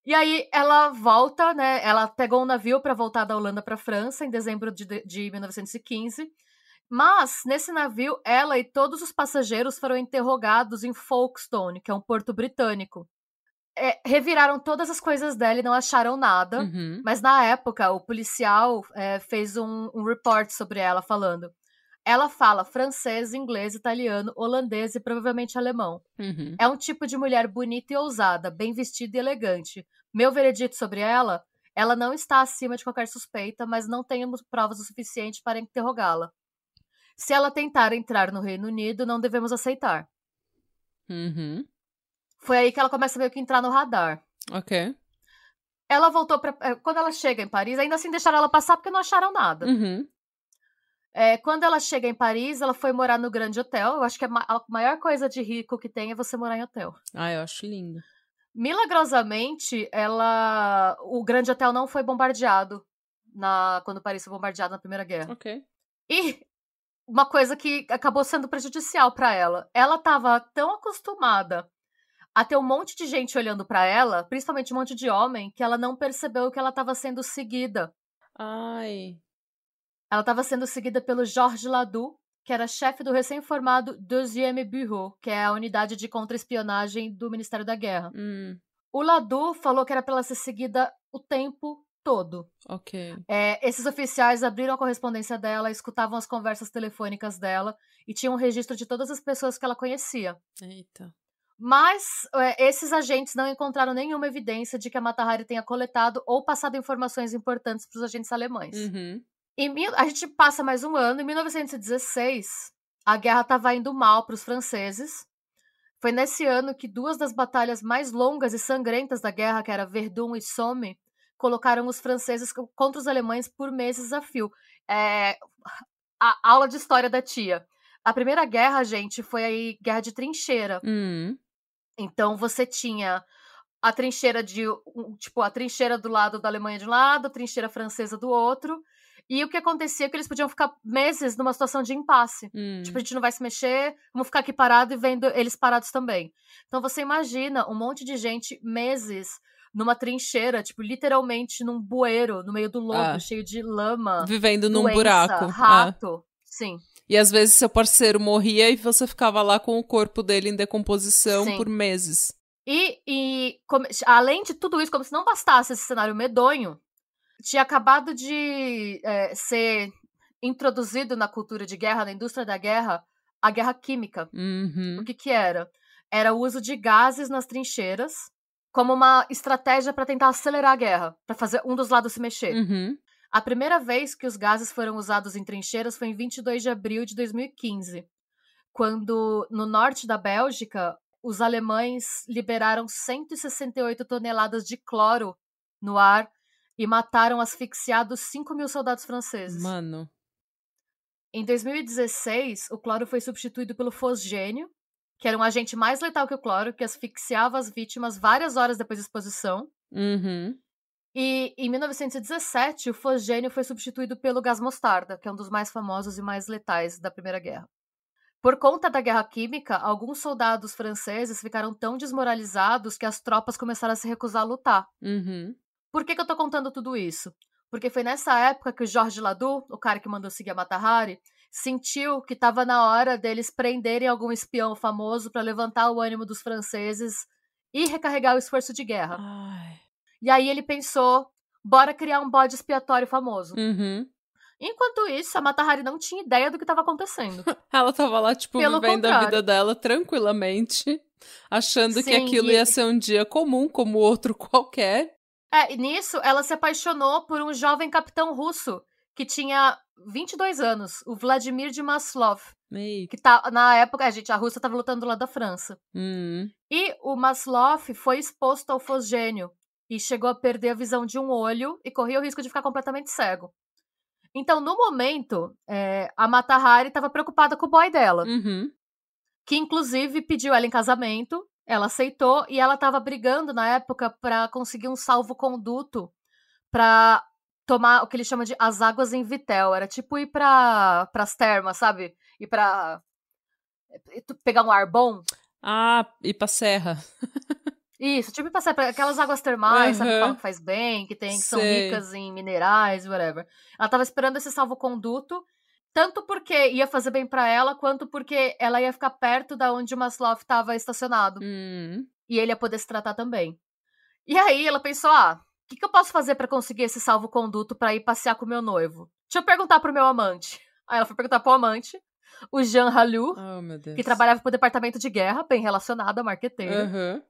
E aí ela volta, né? Ela pegou um navio para voltar da Holanda para França em dezembro de, de 1915. Mas nesse navio, ela e todos os passageiros foram interrogados em Folkestone, que é um porto britânico. É, reviraram todas as coisas dela e não acharam nada. Uhum. Mas na época, o policial é, fez um, um report sobre ela, falando. Ela fala francês, inglês, italiano, holandês e provavelmente alemão. Uhum. É um tipo de mulher bonita e ousada, bem vestida e elegante. Meu veredito sobre ela: ela não está acima de qualquer suspeita, mas não temos provas o suficiente para interrogá-la. Se ela tentar entrar no Reino Unido, não devemos aceitar. Uhum. Foi aí que ela começa meio que entrar no radar. Ok. Ela voltou para quando ela chega em Paris, ainda assim deixaram ela passar porque não acharam nada. Uhum. É, quando ela chega em Paris, ela foi morar no Grande Hotel. Eu acho que a ma- a maior coisa de rico que tem é você morar em hotel. Ah, eu acho lindo. Milagrosamente, ela. O Grande Hotel não foi bombardeado na quando Paris foi bombardeado na Primeira Guerra. Ok. E uma coisa que acabou sendo prejudicial pra ela. Ela tava tão acostumada a ter um monte de gente olhando pra ela, principalmente um monte de homem, que ela não percebeu que ela tava sendo seguida. Ai. Ela estava sendo seguida pelo Georges Ladoux, que era chefe do recém-formado Deuxième Bureau, que é a unidade de contra-espionagem do Ministério da Guerra. Hum, O Ladoux falou que era para ela ser seguida o tempo todo. ok. É, esses oficiais abriram a correspondência dela, escutavam as conversas telefônicas dela e tinham um registro de todas as pessoas que ela conhecia. Eita. Mas é, esses agentes não encontraram nenhuma evidência de que a Mata Hari tenha coletado ou passado informações importantes para os agentes alemães. Uhum. Em a gente passa mais um ano. Em 1916, a guerra estava indo mal para os franceses. Foi nesse ano que duas das batalhas mais longas e sangrentas da guerra, que era Verdun e Somme, colocaram os franceses contra os alemães por meses a fio. É, a aula de história da tia. A primeira guerra, gente, foi a guerra de trincheira. Hum. Então você tinha a trincheira de tipo a trincheira do lado da Alemanha de um lado, a trincheira francesa do outro. E o que acontecia é que eles podiam ficar meses numa situação de impasse. Hum. Tipo, a gente não vai se mexer, vamos ficar aqui parado e vendo eles parados também. Então você imagina um monte de gente meses numa trincheira, tipo, literalmente num bueiro, no meio do lodo, Ah. cheio de lama, Vivendo num doença, buraco. Ah. Sim. E às vezes seu parceiro morria e você ficava lá com o corpo dele em decomposição Sim. por meses. E, e como- além de tudo isso, como se não bastasse esse cenário medonho, tinha acabado de é, ser introduzido na cultura de guerra, na indústria da guerra, a guerra química. Uhum. O que que era? Era o uso de gases nas trincheiras como uma estratégia para tentar acelerar a guerra, para fazer um dos lados se mexer. Uhum. A primeira vez que os gases foram usados em trincheiras foi em 22 de abril de 2015, quando no norte da Bélgica os alemães liberaram 168 toneladas de cloro no ar e mataram asfixiados 5 mil soldados franceses. Mano. Em 2016, o cloro foi substituído pelo fosgênio, que era um agente mais letal que o cloro, que asfixiava as vítimas várias horas depois da exposição. Uhum. E em 1917, o fosgênio foi substituído pelo gás mostarda, que é um dos mais famosos e mais letais da Primeira Guerra. Por conta da guerra química, alguns soldados franceses ficaram tão desmoralizados que as tropas começaram a se recusar a lutar. Uhum. Por que, que eu tô contando tudo isso? Porque foi nessa época que o Jorge Ladu, o cara que mandou seguir a Matahari, sentiu que estava na hora deles prenderem algum espião famoso para levantar o ânimo dos franceses e recarregar o esforço de guerra. Ai. E aí ele pensou, bora criar um bode expiatório famoso. Uhum. Enquanto isso, a Matahari não tinha ideia do que estava acontecendo. (laughs) Ela tava lá, tipo, Pelo vivendo a contrário. vida dela tranquilamente, achando que Sim, aquilo e- ia ser um dia comum, como outro (laughs) qualquer. É, e nisso ela se apaixonou por um jovem capitão russo que tinha 22 anos, o Vladimir de Maslov, Ei. que tá na época, a gente, a Rússia estava lutando do lado da França. Hum. E o Maslov foi exposto ao fosgênio e chegou a perder a visão de um olho e corria o risco de ficar completamente cego. Então, no momento, é, a Matahari estava preocupada com o boy dela. Uhum. que inclusive pediu ela em casamento, ela aceitou e ela estava brigando na época para conseguir um salvo-conduto para tomar o que eles chamam de as águas em Vitel, era tipo ir para as termas, sabe? Ir para pegar um ar bom. Ah, e pra serra. (laughs) Isso, tipo passar para aquelas águas termais, sabe, que falam que faz bem, que tem que são ricas em minerais, whatever. Ela estava esperando esse salvo-conduto, tanto porque ia fazer bem para ela, quanto porque ela ia ficar perto da onde o Maslov estava estacionado. Hum. e ele ia poder se tratar também. E aí ela pensou: ah, o que, que eu posso fazer pra conseguir esse salvo-conduto pra ir passear com o meu noivo? Deixa eu perguntar pro meu amante. Aí ela foi perguntar pro amante, o Jean Halu, Oh, que trabalhava pro departamento de guerra, bem relacionado a marqueteiro. Aham.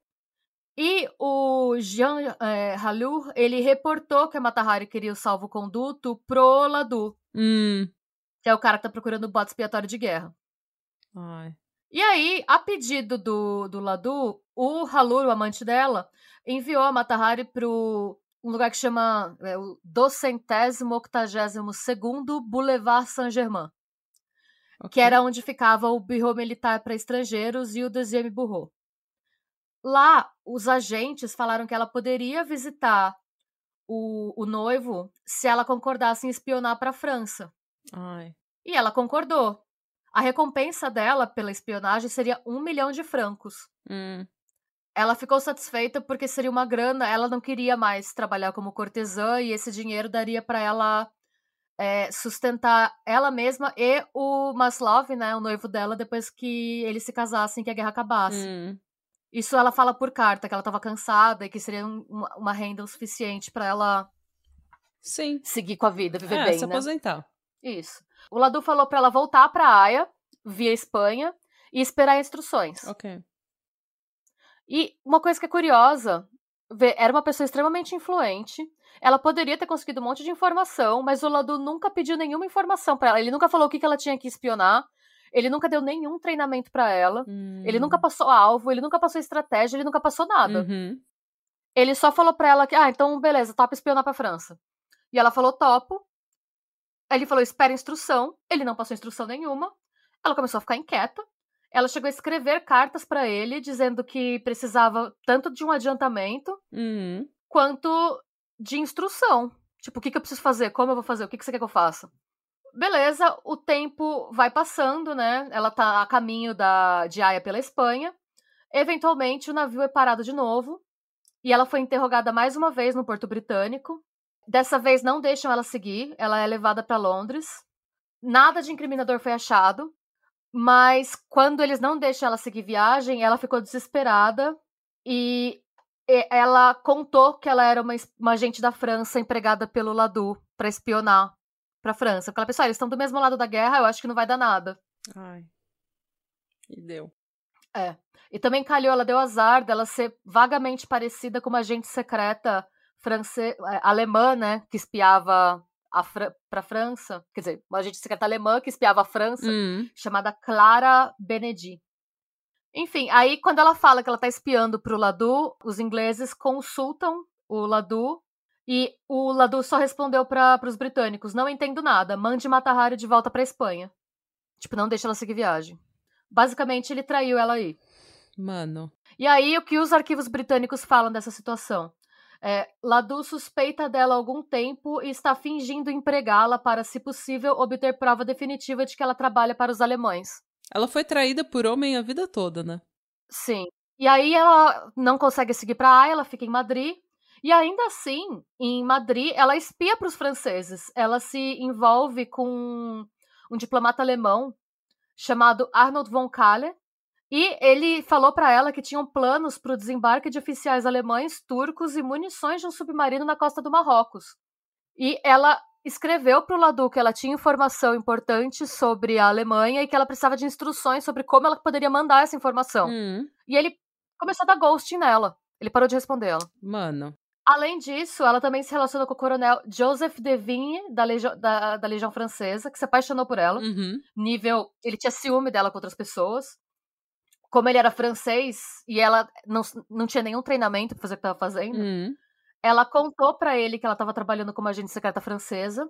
E o Jean é, Halu, ele reportou que a Matahari queria o salvo-conduto pro Ladu, Hum. que é o cara que tá procurando o bote expiatório de guerra. Ai. E aí, a pedido do, do Ladu, o Halur, o amante dela, enviou a Matahari para um lugar que chama é, o Docentésimo Octagésimo Segundo Boulevard Saint-Germain, Ok. que era onde ficava o Bureau Militar para Estrangeiros e o Deuxième Bureau. Lá, os agentes falaram que ela poderia visitar o, o noivo se ela concordasse em espionar para a França. Ai. E ela concordou. A recompensa dela pela espionagem seria um milhão de francos. Hum. Ela ficou satisfeita porque seria uma grana, ela não queria mais trabalhar como cortesã e esse dinheiro daria para ela é, sustentar ela mesma e o Maslov, né, o noivo dela, depois que eles se casassem, que a guerra acabasse. Hum. Isso ela fala por carta, que ela estava cansada e que seria um- uma, renda o suficiente para ela Sim. seguir com a vida, viver É, bem, se né? aposentar. Isso. O Ladu falou para ela voltar para a Haia, via Espanha, e esperar instruções. Ok. E uma coisa que é curiosa, era uma pessoa extremamente influente. Ela poderia ter conseguido um monte de informação, mas o Ladu nunca pediu nenhuma informação para ela. Ele nunca falou o que, que ela tinha que espionar. Ele nunca deu nenhum treinamento para ela. Hum. Ele nunca passou alvo, ele nunca passou estratégia, ele nunca passou nada. Uhum. Ele só falou pra ela que, ah, então beleza, topa espionar pra França. E ela falou, topo. Ele falou, espera instrução. Ele não passou instrução nenhuma. Ela começou a ficar inquieta. Ela chegou a escrever cartas para ele, dizendo que precisava tanto de um adiantamento Uhum. quanto de instrução. Tipo, o que, que eu preciso fazer? Como eu vou fazer? O que, que você quer que eu faça? Beleza, o tempo vai passando, né? Ela tá a caminho da, de Haia pela Espanha. Eventualmente, o navio é parado de novo. E ela foi interrogada mais uma vez no Porto Britânico. Dessa vez não deixam ela seguir, ela é levada para Londres. Nada de incriminador foi achado, mas quando eles não deixam ela seguir viagem, ela ficou desesperada e ela contou que ela era uma, uma agente da França empregada pelo Ladu para espionar para França. Porque ela pensou, ah, eles estão do mesmo lado da guerra, eu acho que não vai dar nada. Ai. E deu. E também calhou, ela deu azar dela ser vagamente parecida com uma agente secreta france... eh, alemã, né? Que espiava a Fra... pra França. Quer dizer, uma agente secreta alemã que espiava a França, Hum. chamada Clara Benedi. Enfim, aí quando ela fala que ela tá espiando pro Ladu, os ingleses consultam o Ladu e o Ladu só respondeu para os britânicos: não entendo nada, mande Matahari de volta pra Espanha. Tipo, não deixa ela seguir viagem. Basicamente, ele traiu ela aí. Mano. E aí, o que os arquivos britânicos falam dessa situação? É, Ladu suspeita dela há algum tempo e está fingindo empregá-la para, se possível, obter prova definitiva de que ela trabalha para os alemães. Ela foi traída por homem a vida toda, né? Sim. E aí ela não consegue seguir para A, ela fica em Madrid. E ainda assim, em Madrid, ela espia para os franceses. Ela se envolve com um diplomata alemão chamado Arnold von Kalle. E ele falou para ela que tinham planos para o desembarque de oficiais alemães, turcos e munições de um submarino na costa do Marrocos. E ela escreveu para o Ladu que ela tinha informação importante sobre a Alemanha e que ela precisava de instruções sobre como ela poderia mandar essa informação. Hum. E ele começou a dar ghosting nela. Ele parou de responder ela. Mano. Além disso, ela também se relacionou com o coronel Joseph Devigne, da, Legião- da- da Legião Francesa, que se apaixonou por ela. Uhum. Nível. Ele tinha ciúme dela com outras pessoas. Como ele era francês e ela não, não tinha nenhum treinamento pra fazer o que estava fazendo, Hum. ela contou pra ele que ela estava trabalhando como agente secreta francesa.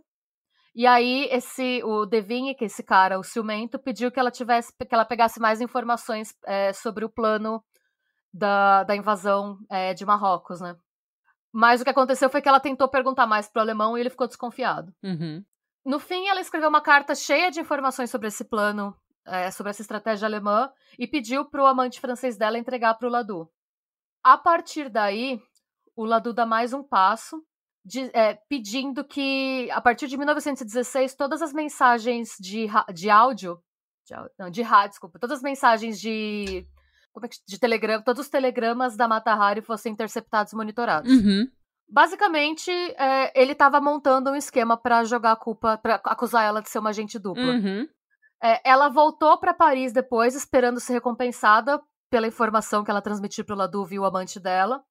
E aí esse o Devigne, que é esse cara, o ciumento, pediu que ela tivesse que ela pegasse mais informações é, sobre o plano da, da invasão é, de Marrocos, né? Mas o que aconteceu foi que ela tentou perguntar mais pro alemão e ele ficou desconfiado. Uhum. No fim, ela escreveu uma carta cheia de informações sobre esse plano, é, sobre essa estratégia alemã, e pediu pro amante francês dela entregar pro Ladu. A partir daí, o Ladu dá mais um passo, de- é, pedindo que, a partir de 1916, todas as mensagens de, de áudio, de, não, de rádio, desculpa, todas as mensagens de, como é que, de telegrama, todos os telegramas da Mata Hari fossem interceptados e monitorados. Uhum. Basicamente, é, ele estava montando um esquema pra jogar a culpa, pra acusar ela de ser uma agente dupla. Uhum. É, ela voltou pra Paris depois, esperando ser recompensada pela informação que ela transmitiu pro Ladu e o amante dela.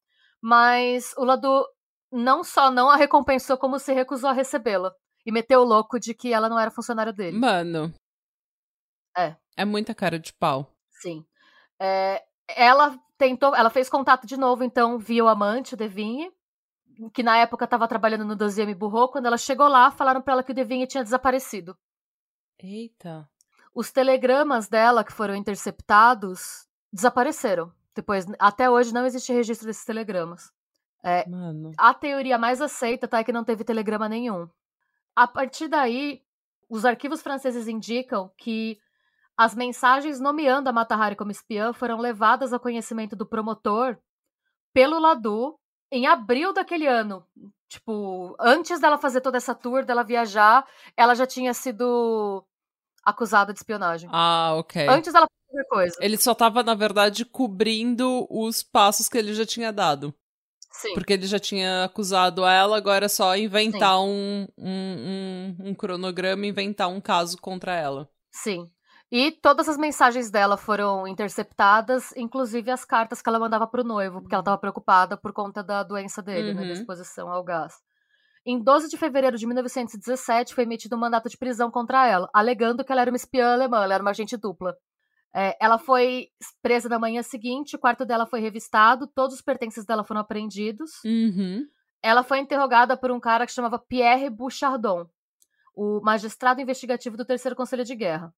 Mas o Ladu não só não a recompensou, como se recusou a recebê-la. E meteu o louco de que ela não era funcionária dele. Mano. É. É muita cara de pau. Sim. É, ela tentou, ela fez contato de novo, então, via o amante, o Devinhe, que na época estava trabalhando no Deuxième Bureau. Quando ela chegou lá, falaram pra ela que o Devinhe tinha desaparecido. Eita. Os telegramas dela que foram interceptados desapareceram. Depois, até hoje não existe registro desses telegramas. Mano. A teoria mais aceita tá, é que não teve telegrama nenhum. A partir daí, os arquivos franceses indicam que as mensagens nomeando a Mata Hari como espiã foram levadas ao conhecimento do promotor pelo Ladu em abril daquele ano. Tipo, antes dela fazer toda essa tour, dela viajar, ela já tinha sido acusada de espionagem. Ah, ok. Antes dela fazer qualquer coisa. Ele só tava, na verdade, cobrindo os passos que ele já tinha dado. Sim. Porque ele já tinha acusado ela, agora é só inventar um, um, um, um cronograma, inventar um caso contra ela. Sim. E todas as mensagens dela foram interceptadas, inclusive as cartas que ela mandava pro noivo, porque ela estava preocupada por conta da doença dele, né, Uhum. da exposição ao gás. Em 12 de fevereiro de 1917, foi emitido um mandato de prisão contra ela, alegando que ela era uma espiã alemã, ela era uma agente dupla. É, ela foi presa na manhã seguinte, o quarto dela foi revistado, todos os pertences dela foram apreendidos. Uhum. Ela foi interrogada por um cara que chamava Pierre Bouchardon, o magistrado investigativo do Terceiro Conselho de Guerra.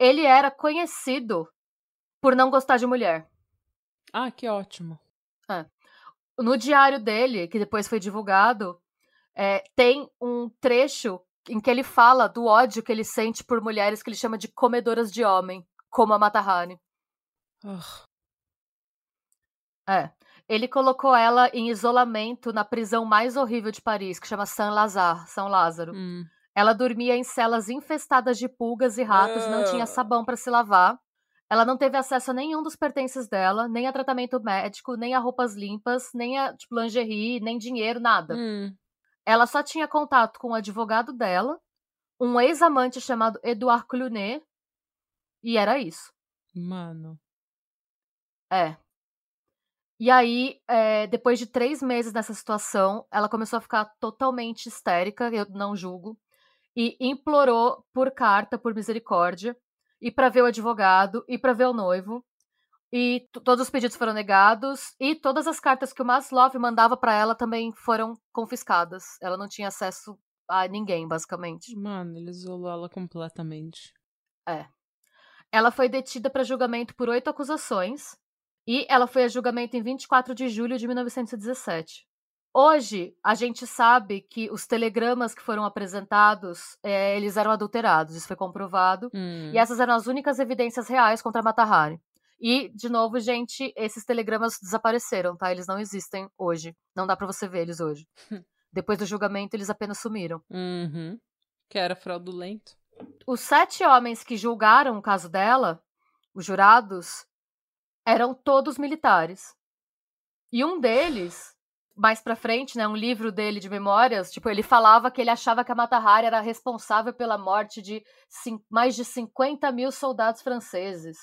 Ele era conhecido por não gostar de mulher. Ah, que ótimo. É. No diário dele, que depois foi divulgado, é, tem um trecho em que ele fala do ódio que ele sente por mulheres que ele chama de comedoras de homem como a Matahari. Ugh. É. Ele colocou ela em isolamento na prisão mais horrível de Paris, que chama Saint-Lazare, São Lázaro. Hum. Ela dormia em celas infestadas de pulgas e ratos, não tinha sabão para se lavar. Ela não teve acesso a nenhum dos pertences dela, nem a tratamento médico, nem a roupas limpas, nem a tipo, lingerie, nem dinheiro, nada. Hum. Ela só tinha contato com o advogado dela, um ex-amante chamado Edouard Clunet, e era isso. Mano. É. E aí, é, depois de três meses nessa situação, ela começou a ficar totalmente histérica, eu não julgo, e implorou por carta, por misericórdia, e para ver o advogado, e para ver o noivo. E todos os pedidos foram negados, e todas as cartas que o Maslov mandava para ela também foram confiscadas. Ela não tinha acesso a ninguém, basicamente. Mano, ele isolou ela completamente. Ela foi detida para julgamento por oito acusações e ela foi a julgamento em 24 de julho de 1917. Hoje, a gente sabe que os telegramas que foram apresentados, eh, eles eram adulterados, isso foi comprovado. Hum. E essas eram as únicas evidências reais contra Matahari. E, de novo, gente, esses telegramas desapareceram, tá? Eles não existem hoje. Não dá pra você ver eles hoje. Depois do julgamento, eles apenas sumiram. Uhum. Que era fraudulento. Os sete homens que julgaram o caso dela, os jurados, eram todos militares. E um deles, mais pra frente, né, um livro dele de memórias, tipo, ele falava que ele achava que a Matahari era responsável pela morte de mais de 50 mil soldados franceses.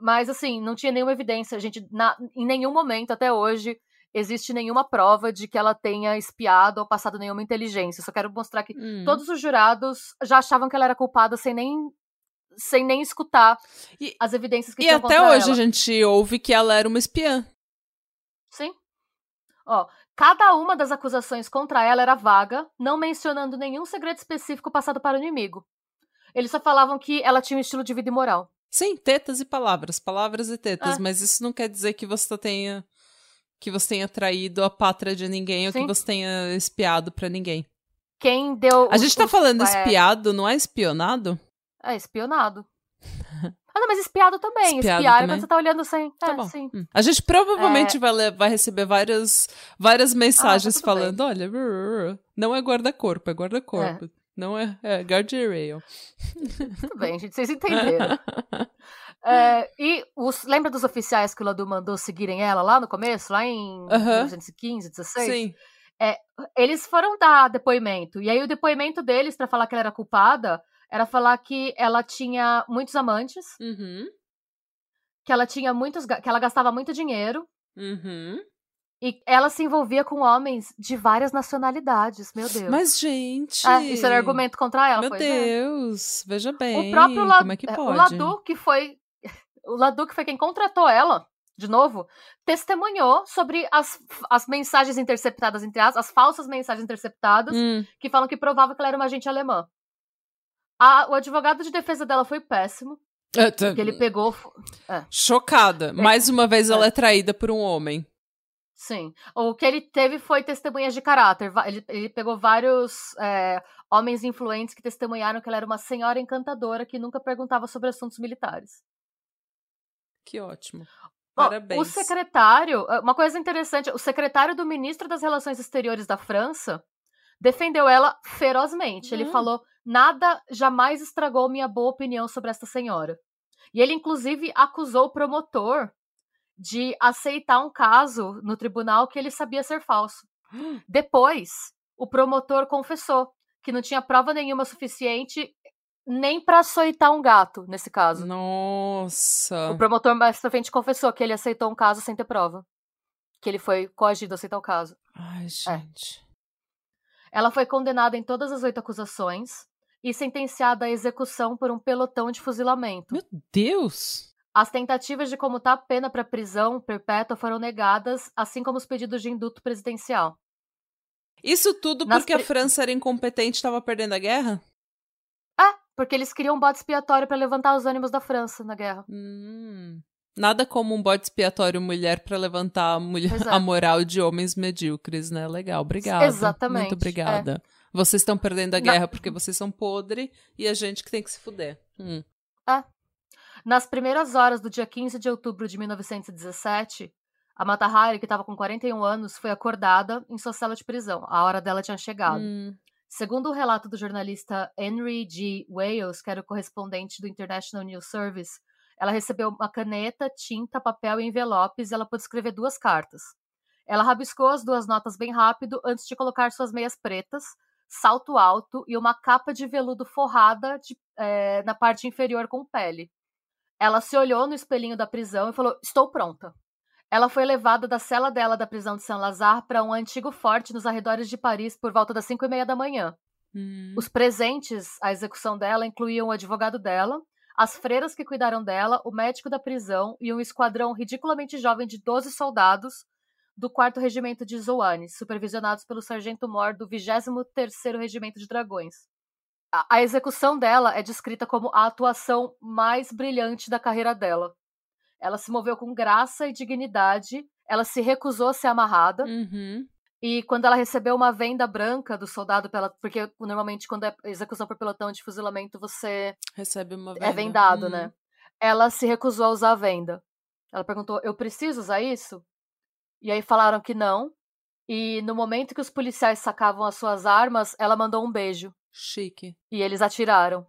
Mas, assim, não tinha nenhuma evidência. A gente, na- em nenhum momento até hoje, existe nenhuma prova de que ela tenha espiado ou passado nenhuma inteligência. Só quero mostrar que Hum. todos os jurados já achavam que ela era culpada sem nem sem nem escutar E- as evidências que E tinham até contra hoje ela. a gente ouve que ela era uma espiã. Sim. Ó, cada uma das acusações contra ela era vaga, não mencionando nenhum segredo específico passado para o inimigo. Eles só falavam que ela tinha um estilo de vida imoral. Sim, tetas e palavras, palavras e tetas, É. mas isso não quer dizer que você tenha que você tenha traído a pátria de ninguém ou Sim. que você tenha espiado pra ninguém. Quem deu. A os- gente tá os- falando é, espiado, não é espionado? É, espionado. (laughs) Ah, não, mas espiado também. Espiado Espiar é também? quando você tá olhando sem. Tá é, bom. sim. Hum. A gente provavelmente vai, le- vai receber várias, várias mensagens Ah, tudo falando: olha, brrr, não é guarda-corpo, é guarda-corpo. Não é, é guardrail. (laughs) Tudo bem, gente, vocês entenderam. (laughs) É, e os, lembra dos oficiais que o Ladu mandou seguirem ela lá no começo, lá em Aham. 1915, 16? Sim. Eles foram dar depoimento. E aí o depoimento deles pra falar que ela era culpada era falar que ela tinha muitos amantes, Uhum. que ela tinha muitos, que ela gastava muito dinheiro Uhum. e ela se envolvia com homens de várias nacionalidades. Meu Deus. Mas, gente. É, isso era argumento contra ela, Meu pois é. Deus, veja bem. O próprio Ladu, como é que o pode? Ladu que foi (laughs) o Ladu que foi quem contratou ela, de novo, testemunhou sobre as, as mensagens interceptadas entre as, as falsas mensagens interceptadas Hum, que falam que provavam que ela era uma agente alemã. A- o advogado de defesa dela foi péssimo, é, tá- que ele pegou, Chocada. Mais uma vez ela É. é traída por um homem. sim, o que ele teve foi testemunhas de caráter. Ele, ele pegou vários é, homens influentes que testemunharam que ela era uma senhora encantadora que nunca perguntava sobre assuntos militares. Que ótimo. Bom, Parabéns. O secretário, eh, uma coisa interessante, o secretário do ministro das Relações Exteriores da França defendeu ela ferozmente. Ele Hum. falou: nada jamais estragou minha boa opinião sobre esta senhora. E ele, inclusive, acusou o promotor de aceitar um caso no tribunal que ele sabia ser falso. Depois, o promotor confessou que não tinha prova nenhuma suficiente nem para açoitar um gato, nesse caso. Nossa. O promotor mais pra frente confessou que ele aceitou um caso sem ter prova. Que ele foi coagido a aceitar o caso. Ai, gente. Ela foi condenada em todas as oito acusações e sentenciada à execução por um pelotão de fuzilamento. Meu Deus! As tentativas de comutar a pena para prisão perpétua foram negadas, assim como os pedidos de induto presidencial. Isso tudo Nas porque a pri- França era incompetente e estava perdendo a guerra? É, porque eles queriam um bode expiatório para levantar os ânimos da França na guerra. Hum. Nada como um bode expiatório mulher pra levantar a, mulher, (laughs) é. a moral de homens medíocres, né? Legal, obrigada. Exatamente, Muito obrigada. Vocês estão perdendo a Na- guerra porque vocês são podre e a gente que tem que se fuder. Hum. Nas primeiras horas do dia 15 de outubro de 1917, a Mata Hari, que estava com 41 anos, foi acordada em sua cela de prisão. A hora dela tinha chegado. Hum. Segundo o relato do jornalista Henry G. Wales, que era o correspondente do International News Service, ela recebeu uma caneta, tinta, papel e envelopes e ela pôde escrever duas cartas. Ela rabiscou as duas notas bem rápido antes de colocar suas meias pretas, salto alto e uma capa de veludo forrada de- eh, na parte inferior com pele. Ela se olhou no espelhinho da prisão e falou: Estou pronta. Ela foi levada da cela dela da prisão de Saint-Lazare para um antigo forte nos arredores de Paris por volta das 5 e meia da manhã. Hum. Os presentes à execução dela incluíam o advogado dela, as freiras que cuidaram dela, o médico da prisão e um esquadrão ridiculamente jovem de 12 soldados do 4º Regimento de Zouanes, supervisionados pelo sargento-mor do 23º Regimento de Dragões. A, a execução dela é descrita como a atuação mais brilhante da carreira dela. Ela se moveu com graça e dignidade, ela se recusou a ser amarrada, Uhum. e quando ela recebeu uma venda branca do soldado, pela, porque normalmente quando é execução por pelotão de fuzilamento você Recebe uma é venda. vendado, Hum. né? Ela se recusou a usar a venda. Ela perguntou: Eu preciso usar isso? E aí falaram que não. E no momento que os policiais sacavam as suas armas, ela mandou um beijo. Chique. E eles atiraram.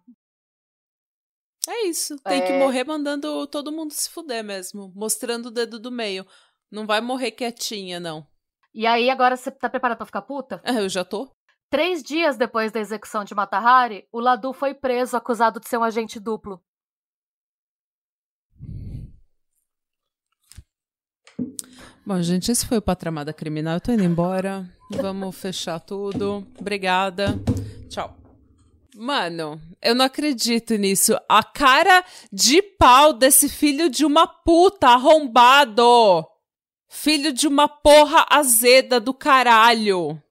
É isso. Tem que É. morrer mandando todo mundo se fuder mesmo. Mostrando o dedo do meio. Não vai morrer quietinha, não. E aí, agora você tá preparado pra ficar puta? É, eu já tô. Três dias depois da execução de Matahari, o Ladu foi preso acusado de ser um agente duplo. Bom, gente, esse foi o Patramada Criminal. Eu tô indo embora. Vamos fechar tudo. Obrigada. Tchau. Mano, eu não acredito nisso. A cara de pau desse filho de uma puta arrombado. Filho de uma porra azeda do caralho.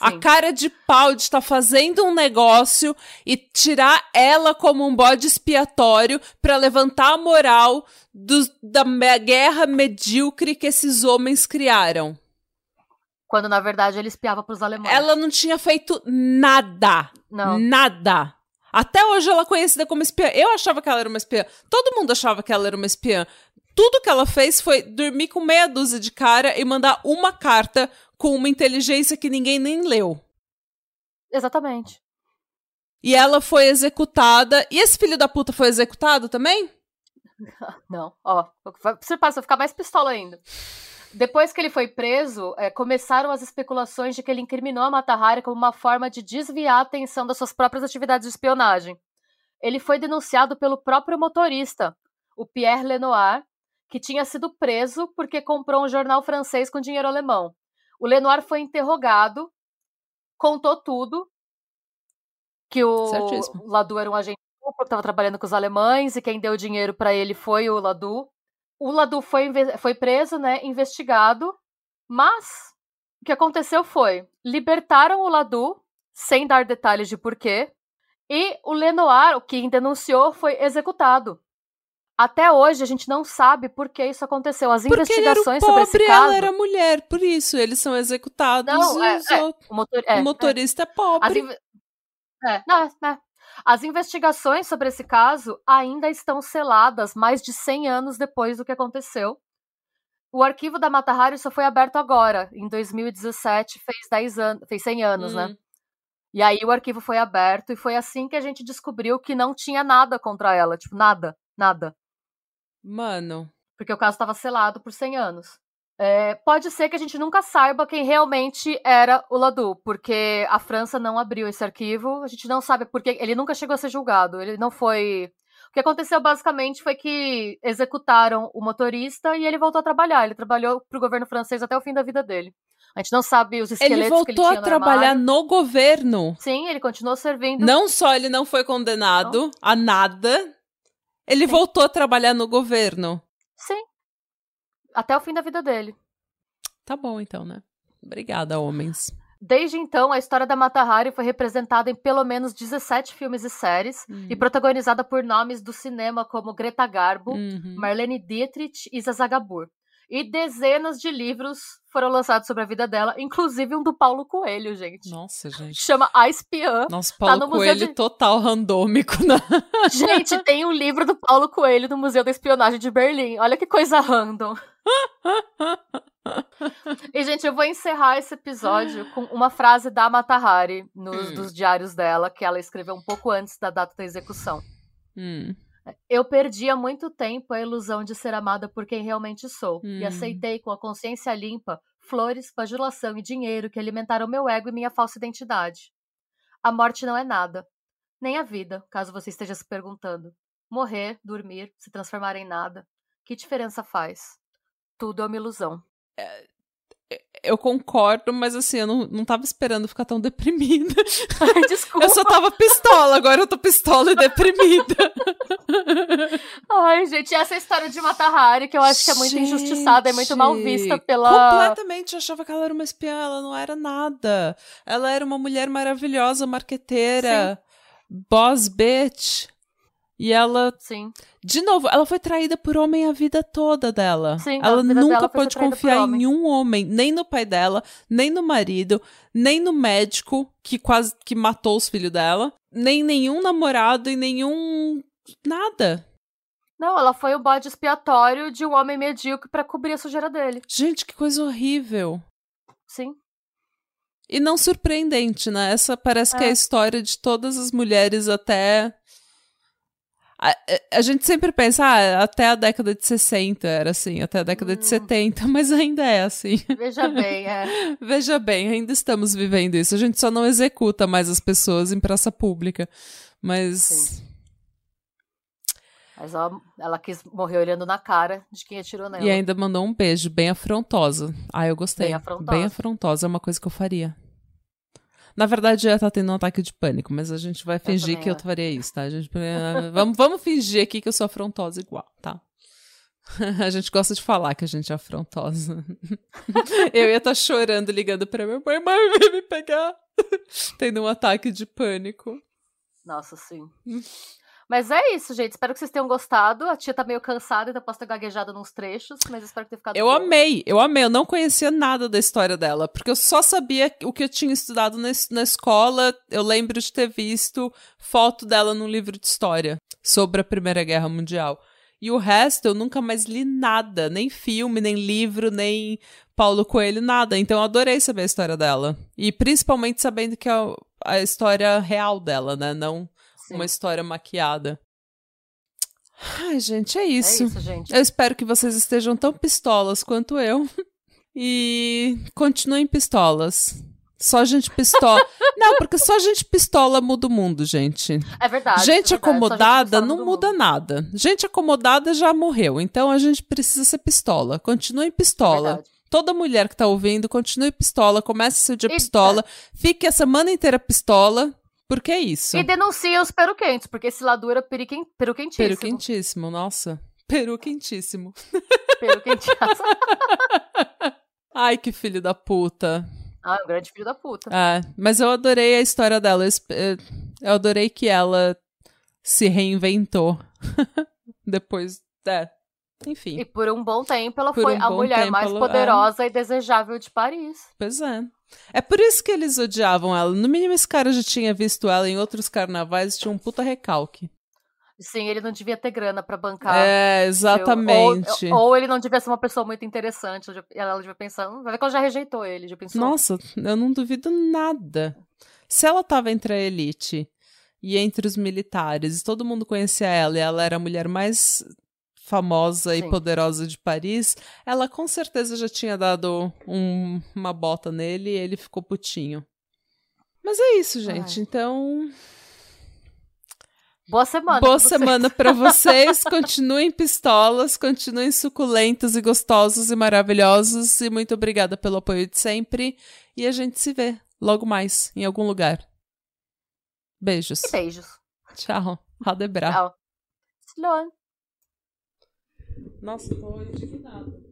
A Sim. cara de pau de estar fazendo um negócio e tirar ela como um bode expiatório pra levantar a moral dos- da guerra medíocre que esses homens criaram. Quando na verdade ele espiava pros alemães. Ela não tinha feito nada. Não. Nada. Até hoje ela é conhecida como espiã. Eu achava que ela era uma espiã. Todo mundo achava que ela era uma espiã. Tudo que ela fez foi dormir com meia dúzia de cara e mandar uma carta com uma inteligência que ninguém nem leu. Exatamente. E ela foi executada. E esse filho da puta foi executado também? (laughs) Não, ó, você passa a ficar mais pistola ainda. Depois que ele foi preso, é, começaram as especulações de que ele incriminou a Matahari como uma forma de desviar a atenção das suas próprias atividades de espionagem. Ele foi denunciado pelo próprio motorista, o Pierre Lenoir, que tinha sido preso porque comprou um jornal francês com dinheiro alemão. O Lenoir foi interrogado, contou tudo, que o Certíssimo. Ladu era um agente duplo que estava trabalhando com os alemães e quem deu dinheiro para ele foi o Ladu. O Ladu foi, foi preso, né, investigado, mas o que aconteceu foi, libertaram o Ladu, sem dar detalhes de porquê, e o Lenoir, o quem denunciou, foi executado. Até hoje a gente não sabe por que isso aconteceu. As Porque ele era investigações sobre esse pobre, caso. ela era mulher. Por isso, eles são executados. Não, é, é, O, motor, é, o é. motorista é, As, pobre. inve- é, não, é. As investigações sobre esse caso ainda estão seladas mais de 100 anos depois do que aconteceu. O arquivo da Mata Hari só foi aberto agora, em 2017, fez 10 anos, fez 100 anos, né? Hum. E aí o arquivo foi aberto e foi assim que a gente descobriu que não tinha nada contra ela, tipo, nada, nada, Mano, porque o caso estava selado por 100 anos. É, pode ser que a gente nunca saiba quem realmente era o Ladu, porque a França não abriu esse arquivo. A gente não sabe porque ele nunca chegou a ser julgado. Ele não foi. O que aconteceu basicamente foi que executaram o motorista e ele voltou a trabalhar. Ele trabalhou para o governo francês até o fim da vida dele. A gente não sabe os esqueletos Ele voltou que ele tinha a trabalhar no, no governo. Sim, ele continuou servindo. Não só ele não foi condenado não. a nada, ele Sim. voltou a trabalhar no governo. Sim. Até o fim da vida dele. Tá bom, então, né? Obrigada, homens. Desde então, a história da Mata Hari foi representada em pelo menos 17 filmes e séries uhum. e protagonizada por nomes do cinema como Greta Garbo, uhum. Marlene Dietrich e Zaza Gabor. E dezenas de livros foram lançados sobre a vida dela, inclusive um do Paulo Coelho, gente. Nossa, gente. Chama A Espiã. Nossa, tá Paulo tá Coelho de... total randômico, né? (laughs) Gente, tem um livro do Paulo Coelho no Museu da Espionagem de Berlim. Olha que coisa random. e, gente, eu vou encerrar esse episódio com uma frase da Mata Hari nos hum. dos diários dela, que ela escreveu um pouco antes da data da execução. Hum. Eu perdi há muito tempo a ilusão de ser amada por quem realmente sou hum. e aceitei com a consciência limpa flores, bajulação e dinheiro que alimentaram meu ego e minha falsa identidade. A morte não é nada, nem a vida, caso você esteja se perguntando. Morrer, dormir, se transformar em nada, que diferença faz? Tudo é uma ilusão. É, eu concordo, mas assim, eu não, não tava esperando ficar tão deprimida. (laughs) Ai, desculpa. Eu só tava pistola, agora eu tô pistola e deprimida. (laughs) Ai, gente, essa é história de Matahari, que eu acho que é muito gente, injustiçada, é muito mal vista pela. Completamente, eu achava que ela era uma espiã, ela não era nada. Ela era uma mulher maravilhosa, marqueteira, Sim. boss bitch. E ela. Sim. De novo, ela foi traída por homem a vida toda dela. Sim, ela nunca pôde confiar em um homem, nem no pai dela, nem no marido, nem no médico que quase que matou os filhos dela, nem nenhum namorado e nenhum. nada. Não, ela foi o bode expiatório de um homem medíocre para cobrir a sujeira dele. Gente, que coisa horrível. Sim. E não surpreendente, né? Essa parece é. que é a história de todas as mulheres até a, a, gente sempre pensa, ah, até a década de 60 era assim, até a década hum. de 70, (laughs) mas ainda é assim. Veja bem, é. (laughs) Veja bem, ainda estamos vivendo isso. A gente só não executa mais as pessoas em praça pública. Mas. Sim. Mas ela, ela quis morrer olhando na cara de quem atirou nela. E ainda mandou um beijo bem afrontosa. Ah, eu gostei. Bem afrontosa. Bem afrontosa, é uma coisa que eu faria. Na verdade, ela tá tendo um ataque de pânico, mas a gente vai fingir eu que eu faria isso, tá? A gente, (laughs) vamos, vamos fingir aqui que eu sou afrontosa igual, tá? (laughs) A gente gosta de falar que a gente é afrontosa. (laughs) eu ia estar tá chorando, ligando pra minha mãe, mãe, vem me pegar. Tendo um ataque de pânico. Nossa, sim. Mas é isso, gente. Espero que vocês tenham gostado. A tia tá meio cansada, então posso ter gaguejado nos trechos, mas espero ter ficado. Eu bom. amei, eu amei. Eu não conhecia nada da história dela, porque eu só sabia o que eu tinha estudado na, na escola. Eu lembro de ter visto foto dela num livro de história sobre a Primeira Guerra Mundial. E o resto eu nunca mais li nada, nem filme, nem livro, nem Paulo Coelho, nada. Então eu adorei saber a história dela. E principalmente sabendo que é a história real dela, né? Não Sim. uma história maquiada. Ai, gente, é isso. É isso, gente. Eu espero que vocês estejam tão pistolas quanto eu. (laughs) E continuem pistolas. Só gente pistola. (laughs) não, porque só gente pistola muda o mundo, gente. É verdade. Gente é verdade. acomodada gente não muda nada. Gente acomodada já morreu. Então a gente precisa ser pistola. Continue pistola. É Toda mulher que tá ouvindo, continue pistola. Comece seu dia Eita. pistola. Fique a semana inteira pistola. Porque é isso. E denuncia os peruquentes, porque esse lado era periquim, peruquentíssimo. Peruquentíssimo, nossa. Peruquentíssimo. Peruquentíssimo. (laughs) Ai, que filho da puta. Ah, um grande filho da puta. É, mas eu adorei a história dela. Eu adorei que ela se reinventou. (laughs) Depois, é, enfim. E por um bom tempo ela por foi um a mulher mais ela, poderosa é... e desejável de Paris. Pois é. É por isso que eles odiavam ela. No mínimo, esse cara já tinha visto ela em outros carnavais e tinha um puta recalque. Sim, ele não devia ter grana para bancar. É, exatamente. Ou, ou, ele não devia ser uma pessoa muito interessante. Ela devia pensar, hum, vai ver que ela já rejeitou ele. Já pensou. Nossa, eu não duvido nada. Se ela tava entre a elite e entre os militares, e todo mundo conhecia ela, e ela era a mulher mais famosa Sim. e poderosa de Paris, ela com certeza já tinha dado um, uma bota nele e ele ficou putinho. Mas é isso, gente. Ai. Então. Boa semana. Boa pra semana (laughs) para vocês. continuem pistolas, continuem suculentos e gostosos e maravilhosos. E muito obrigada pelo apoio de sempre. E a gente se vê logo mais em algum lugar. Beijos. E beijos. Tchau. Radebra. Tchau. Slå. Nossa, tô indignada.